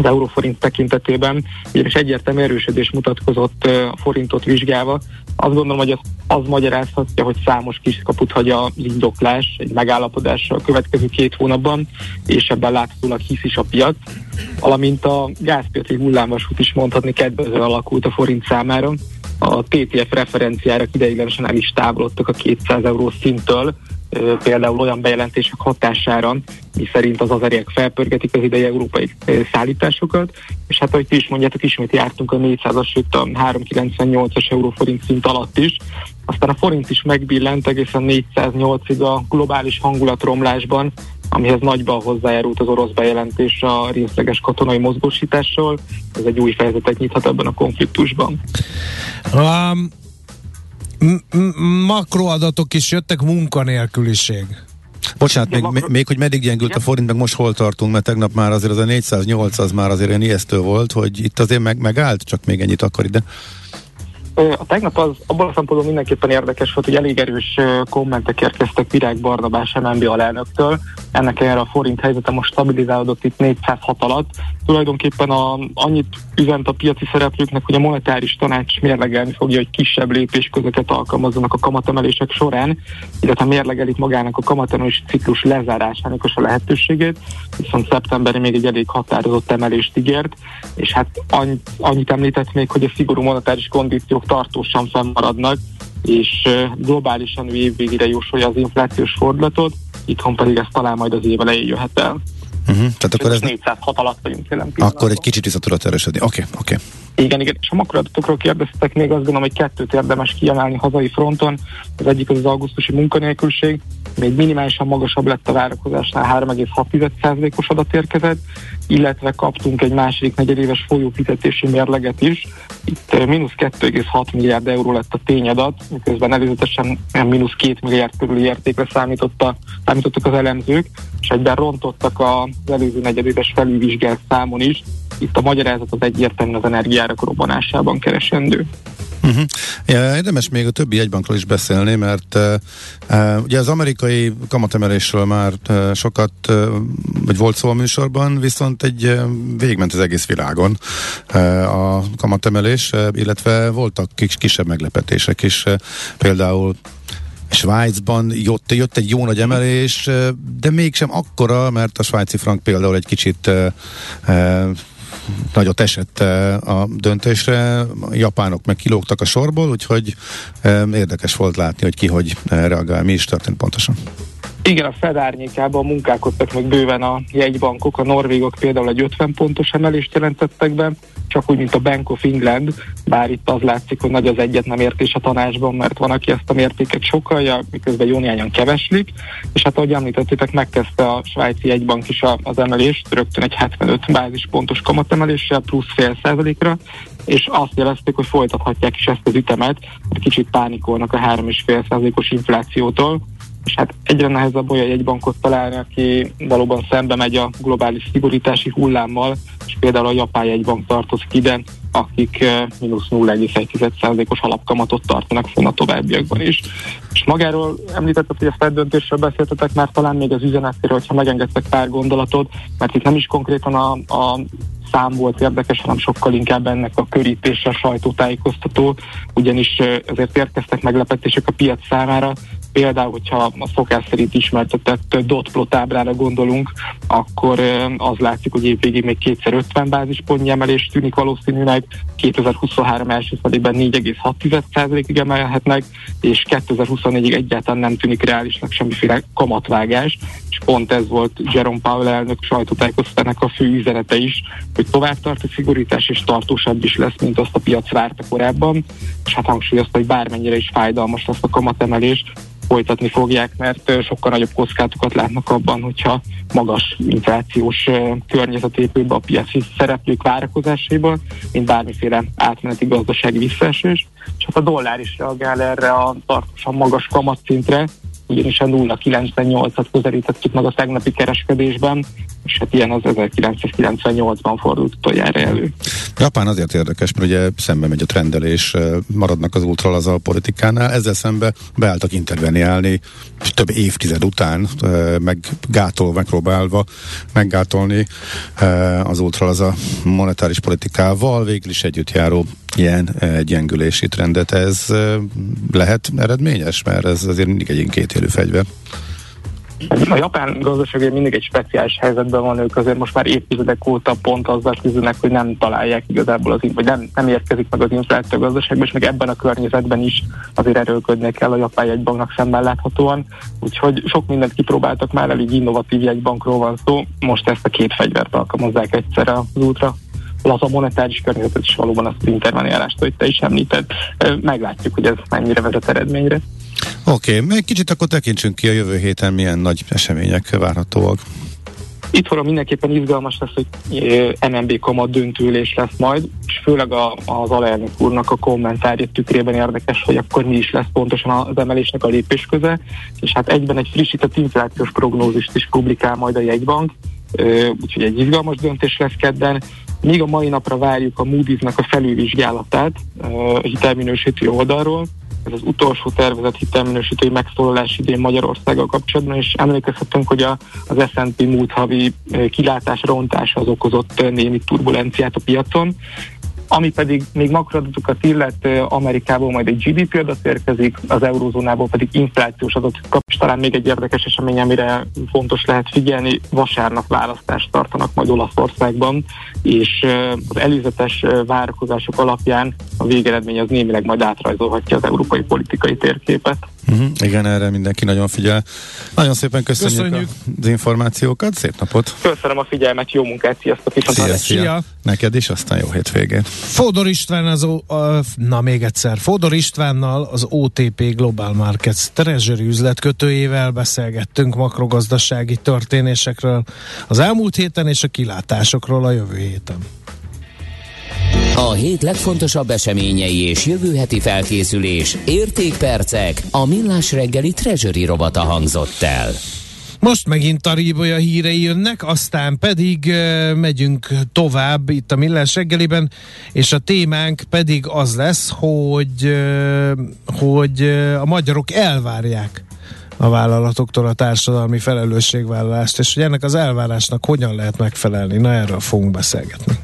az euróforint tekintetében, ugyanis egyértelmű erősödés mutatkozott a forintot vizsgálva. Azt gondolom, hogy az, az magyarázhatja, hogy számos kis kaput hagy a indoklás egy megállapodásra a következő két hónapban, és ebben láthatólag hisz is a piac, valamint a gázpiaci hullámvasút is mondhatni kedvező alakult a forint számára. A TTF referenciára ideiglenesen el is távolodtak a 200 euró szinttől, például olyan bejelentések hatására, mi szerint az azeriek felpörgetik az idei európai szállításokat, és hát ahogy ti is mondjátok, ismét jártunk a 400-as, sőt a 398-as euróforint szint alatt is, aztán a forint is megbillent egészen 408-ig a globális hangulatromlásban, amihez nagyban hozzájárult az orosz bejelentés a részleges katonai mozgósításról. Ez egy új fejezetet nyithat ebben a konfliktusban. Um, makroadatok is jöttek, munkanélküliség. Bocsánat, még, még, még hogy meddig gyengült a forint, meg most hol tartunk, mert tegnap már azért az a 408 az már azért ilyen ijesztő volt, hogy itt azért meg, megállt, csak még ennyit akar ide. A tegnap az abban a szempontból mindenképpen érdekes volt, hogy elég erős kommentek érkeztek Virág Barnabás MNB alelnöktől. Ennek erre a forint helyzete most stabilizálódott itt 406 alatt. Tulajdonképpen a, annyit üzent a piaci szereplőknek, hogy a monetáris tanács mérlegelni fogja, hogy kisebb lépésközöket alkalmazzanak a kamatemelések során, illetve mérlegelik magának a kamatemelési ciklus lezárásának a lehetőségét, viszont szeptemberi még egy elég határozott emelést ígért, és hát annyit, annyit említett még, hogy a szigorú monetáris kondíciók tartósan fennmaradnak, és globálisan ő jósolja az inflációs fordulatot, itthon pedig ez talán majd az év elején jöhet el. Uh-huh. Tehát akkor ez 406 alatt vagyunk jelen Akkor egy kicsit vissza tudott erősödni. Oké, okay, oké. Okay. Igen, igen. És a makroadatokról kérdeztek még, azt gondolom, hogy kettőt érdemes kiemelni hazai fronton. Az egyik az az augusztusi munkanélküliség, még minimálisan magasabb lett a várakozásnál, 3,6%-os adat érkezett, illetve kaptunk egy második negyedéves folyófizetési mérleget is. Itt mínusz 2,6 milliárd euró lett a tényadat, miközben előzetesen mínusz 2 milliárd körüli értékre számította, számítottak az elemzők, és egyben rontottak az előző negyedéves felülvizsgált számon is. Itt a magyarázat az egyértelműen az energiárak robbanásában keresendő. Uh-huh. Ja, érdemes még a többi egybankról is beszélni, mert uh, ugye az amerikai kamatemelésről már uh, sokat, uh, vagy volt szó a műsorban, viszont egy uh, végigment az egész világon uh, a kamatemelés, uh, illetve voltak kis, kisebb meglepetések is, uh, például Svájcban jött, jött egy jó nagy emelés, de mégsem akkora, mert a svájci frank például egy kicsit nagyot esett a döntésre, a japánok meg kilógtak a sorból, úgyhogy érdekes volt látni, hogy ki hogy reagál, mi is történt pontosan. Igen, a Fed árnyékában munkálkodtak meg bőven a jegybankok, a norvégok például egy 50 pontos emelést jelentettek be, csak úgy, mint a Bank of England, bár itt az látszik, hogy nagy az egyet nem értés a tanácsban, mert van, aki ezt a mértéket sokalja, miközben jó néhányan keveslik, és hát ahogy említettétek, megkezdte a svájci jegybank is az emelést, rögtön egy 75 bázispontos kamatemeléssel, plusz fél százalékra, és azt jelezték, hogy folytathatják is ezt az ütemet, kicsit pánikolnak a 3,5 százalékos inflációtól, és hát egyre nehezebb olyan jegybankot találni, aki valóban szembe megy a globális szigorítási hullámmal, és például a japán jegybank tartozik ide, akik eh, mínusz 0,1%-os alapkamatot tartanak fenn a továbbiakban is. És magáról említetted, hogy a Fed döntésről beszéltetek már talán még az üzenetről, hogyha megengedtek pár gondolatot, mert itt nem is konkrétan a, a szám volt érdekes, hanem sokkal inkább ennek a körítése a sajtótájékoztató, ugyanis ezért érkeztek meglepetések a piac számára, Például, hogyha a szokás szerint ismertetett dotplot ábrára gondolunk, akkor az látszik, hogy évvégén még kétszer 50 bázispontnyi emelés tűnik valószínűleg, 2023 első felében 4,6%-ig emelhetnek, és 2024-ig egyáltalán nem tűnik reálisnak semmiféle kamatvágás, és pont ez volt Jerome Powell elnök sajtótájékoztatának a fő üzenete is, hogy tovább tart a szigorítás, és tartósabb is lesz, mint azt a piac várta korábban, és hát hangsúlyozta, hogy bármennyire is fájdalmas lesz a kamatemelés, folytatni fogják, mert sokkal nagyobb kockátokat látnak abban, hogyha magas inflációs környezet épül be a piaci szereplők várakozásaiból, mint bármiféle átmeneti gazdasági visszaesés. És hát a dollár is reagál erre a tartósan magas kamatszintre, ugyanis a 0,98-at közelítettük meg a tegnapi kereskedésben, és hát ilyen az 1998-ban fordult utoljára elő. Japán azért érdekes, mert ugye szembe megy a trendelés, maradnak az ultralazal politikánál, ezzel szembe beálltak interveniálni több évtized után, meg gátol, megpróbálva meggátolni az ultralaza monetáris politikával, végül is együtt járó ilyen gyengülési trendet. Ez lehet eredményes, mert ez azért mindig egy két élő fegyver. A japán gazdaság mindig egy speciális helyzetben van, ők azért most már évtizedek óta pont azzal küzdenek, hogy nem találják igazából az, vagy nem, nem érkezik meg az infláció a gazdaságban, és meg ebben a környezetben is azért erőlködni kell a japán jegybanknak szemben láthatóan. Úgyhogy sok mindent kipróbáltak már, elég innovatív jegybankról van szó, most ezt a két fegyvert alkalmazzák egyszerre az útra az a monetáris környezetet is valóban az interveniálást, hogy te is említed. Meglátjuk, hogy ez mennyire vezet eredményre. Oké, okay, egy kicsit akkor tekintsünk ki a jövő héten, milyen nagy események várhatóak. Itt van mindenképpen izgalmas lesz, hogy MNB kamat döntőülés lesz majd, és főleg a, az alelnök úrnak a kommentárja tükrében érdekes, hogy akkor mi is lesz pontosan az emelésnek a lépésköze, és hát egyben egy frissített inflációs prognózist is publikál majd a jegybank, úgyhogy egy izgalmas döntés lesz kedden. Míg a mai napra várjuk a Moody's-nak a felülvizsgálatát a hitelminősítő oldalról, ez az utolsó tervezett hitelminősítői megszólalás idén Magyarországgal kapcsolatban, és emlékezhetünk, hogy a, az S&P múlt havi kilátás rontása az okozott némi turbulenciát a piacon. Ami pedig még makroadatokat illet, Amerikából majd egy GDP adat érkezik, az eurozónából pedig inflációs adat kap, és talán még egy érdekes esemény, amire fontos lehet figyelni, vasárnap választást tartanak majd Olaszországban, és az előzetes várakozások alapján a végeredmény az némileg majd átrajzolhatja az európai politikai térképet. Uh-huh. Igen, erre mindenki nagyon figyel. Nagyon szépen köszönjük, köszönjük. az információkat, szép napot! Köszönöm a figyelmet, jó munkát, sziasztok! Szia, szia. Neked is, aztán jó hétvégét! Fódor István az, o, a, na még egyszer, Fódor Istvánnal az OTP Global Markets Treasury üzletkötőjével beszélgettünk makrogazdasági történésekről az elmúlt héten és a kilátásokról a jövő héten. A hét legfontosabb eseményei és jövő heti felkészülés, értékpercek, a millás reggeli treasury robata hangzott el. Most megint a Ríbolya hírei jönnek, aztán pedig megyünk tovább itt a Millás reggeliben, és a témánk pedig az lesz, hogy, hogy a magyarok elvárják a vállalatoktól a társadalmi felelősségvállalást, és hogy ennek az elvárásnak hogyan lehet megfelelni. Na erről fogunk beszélgetni.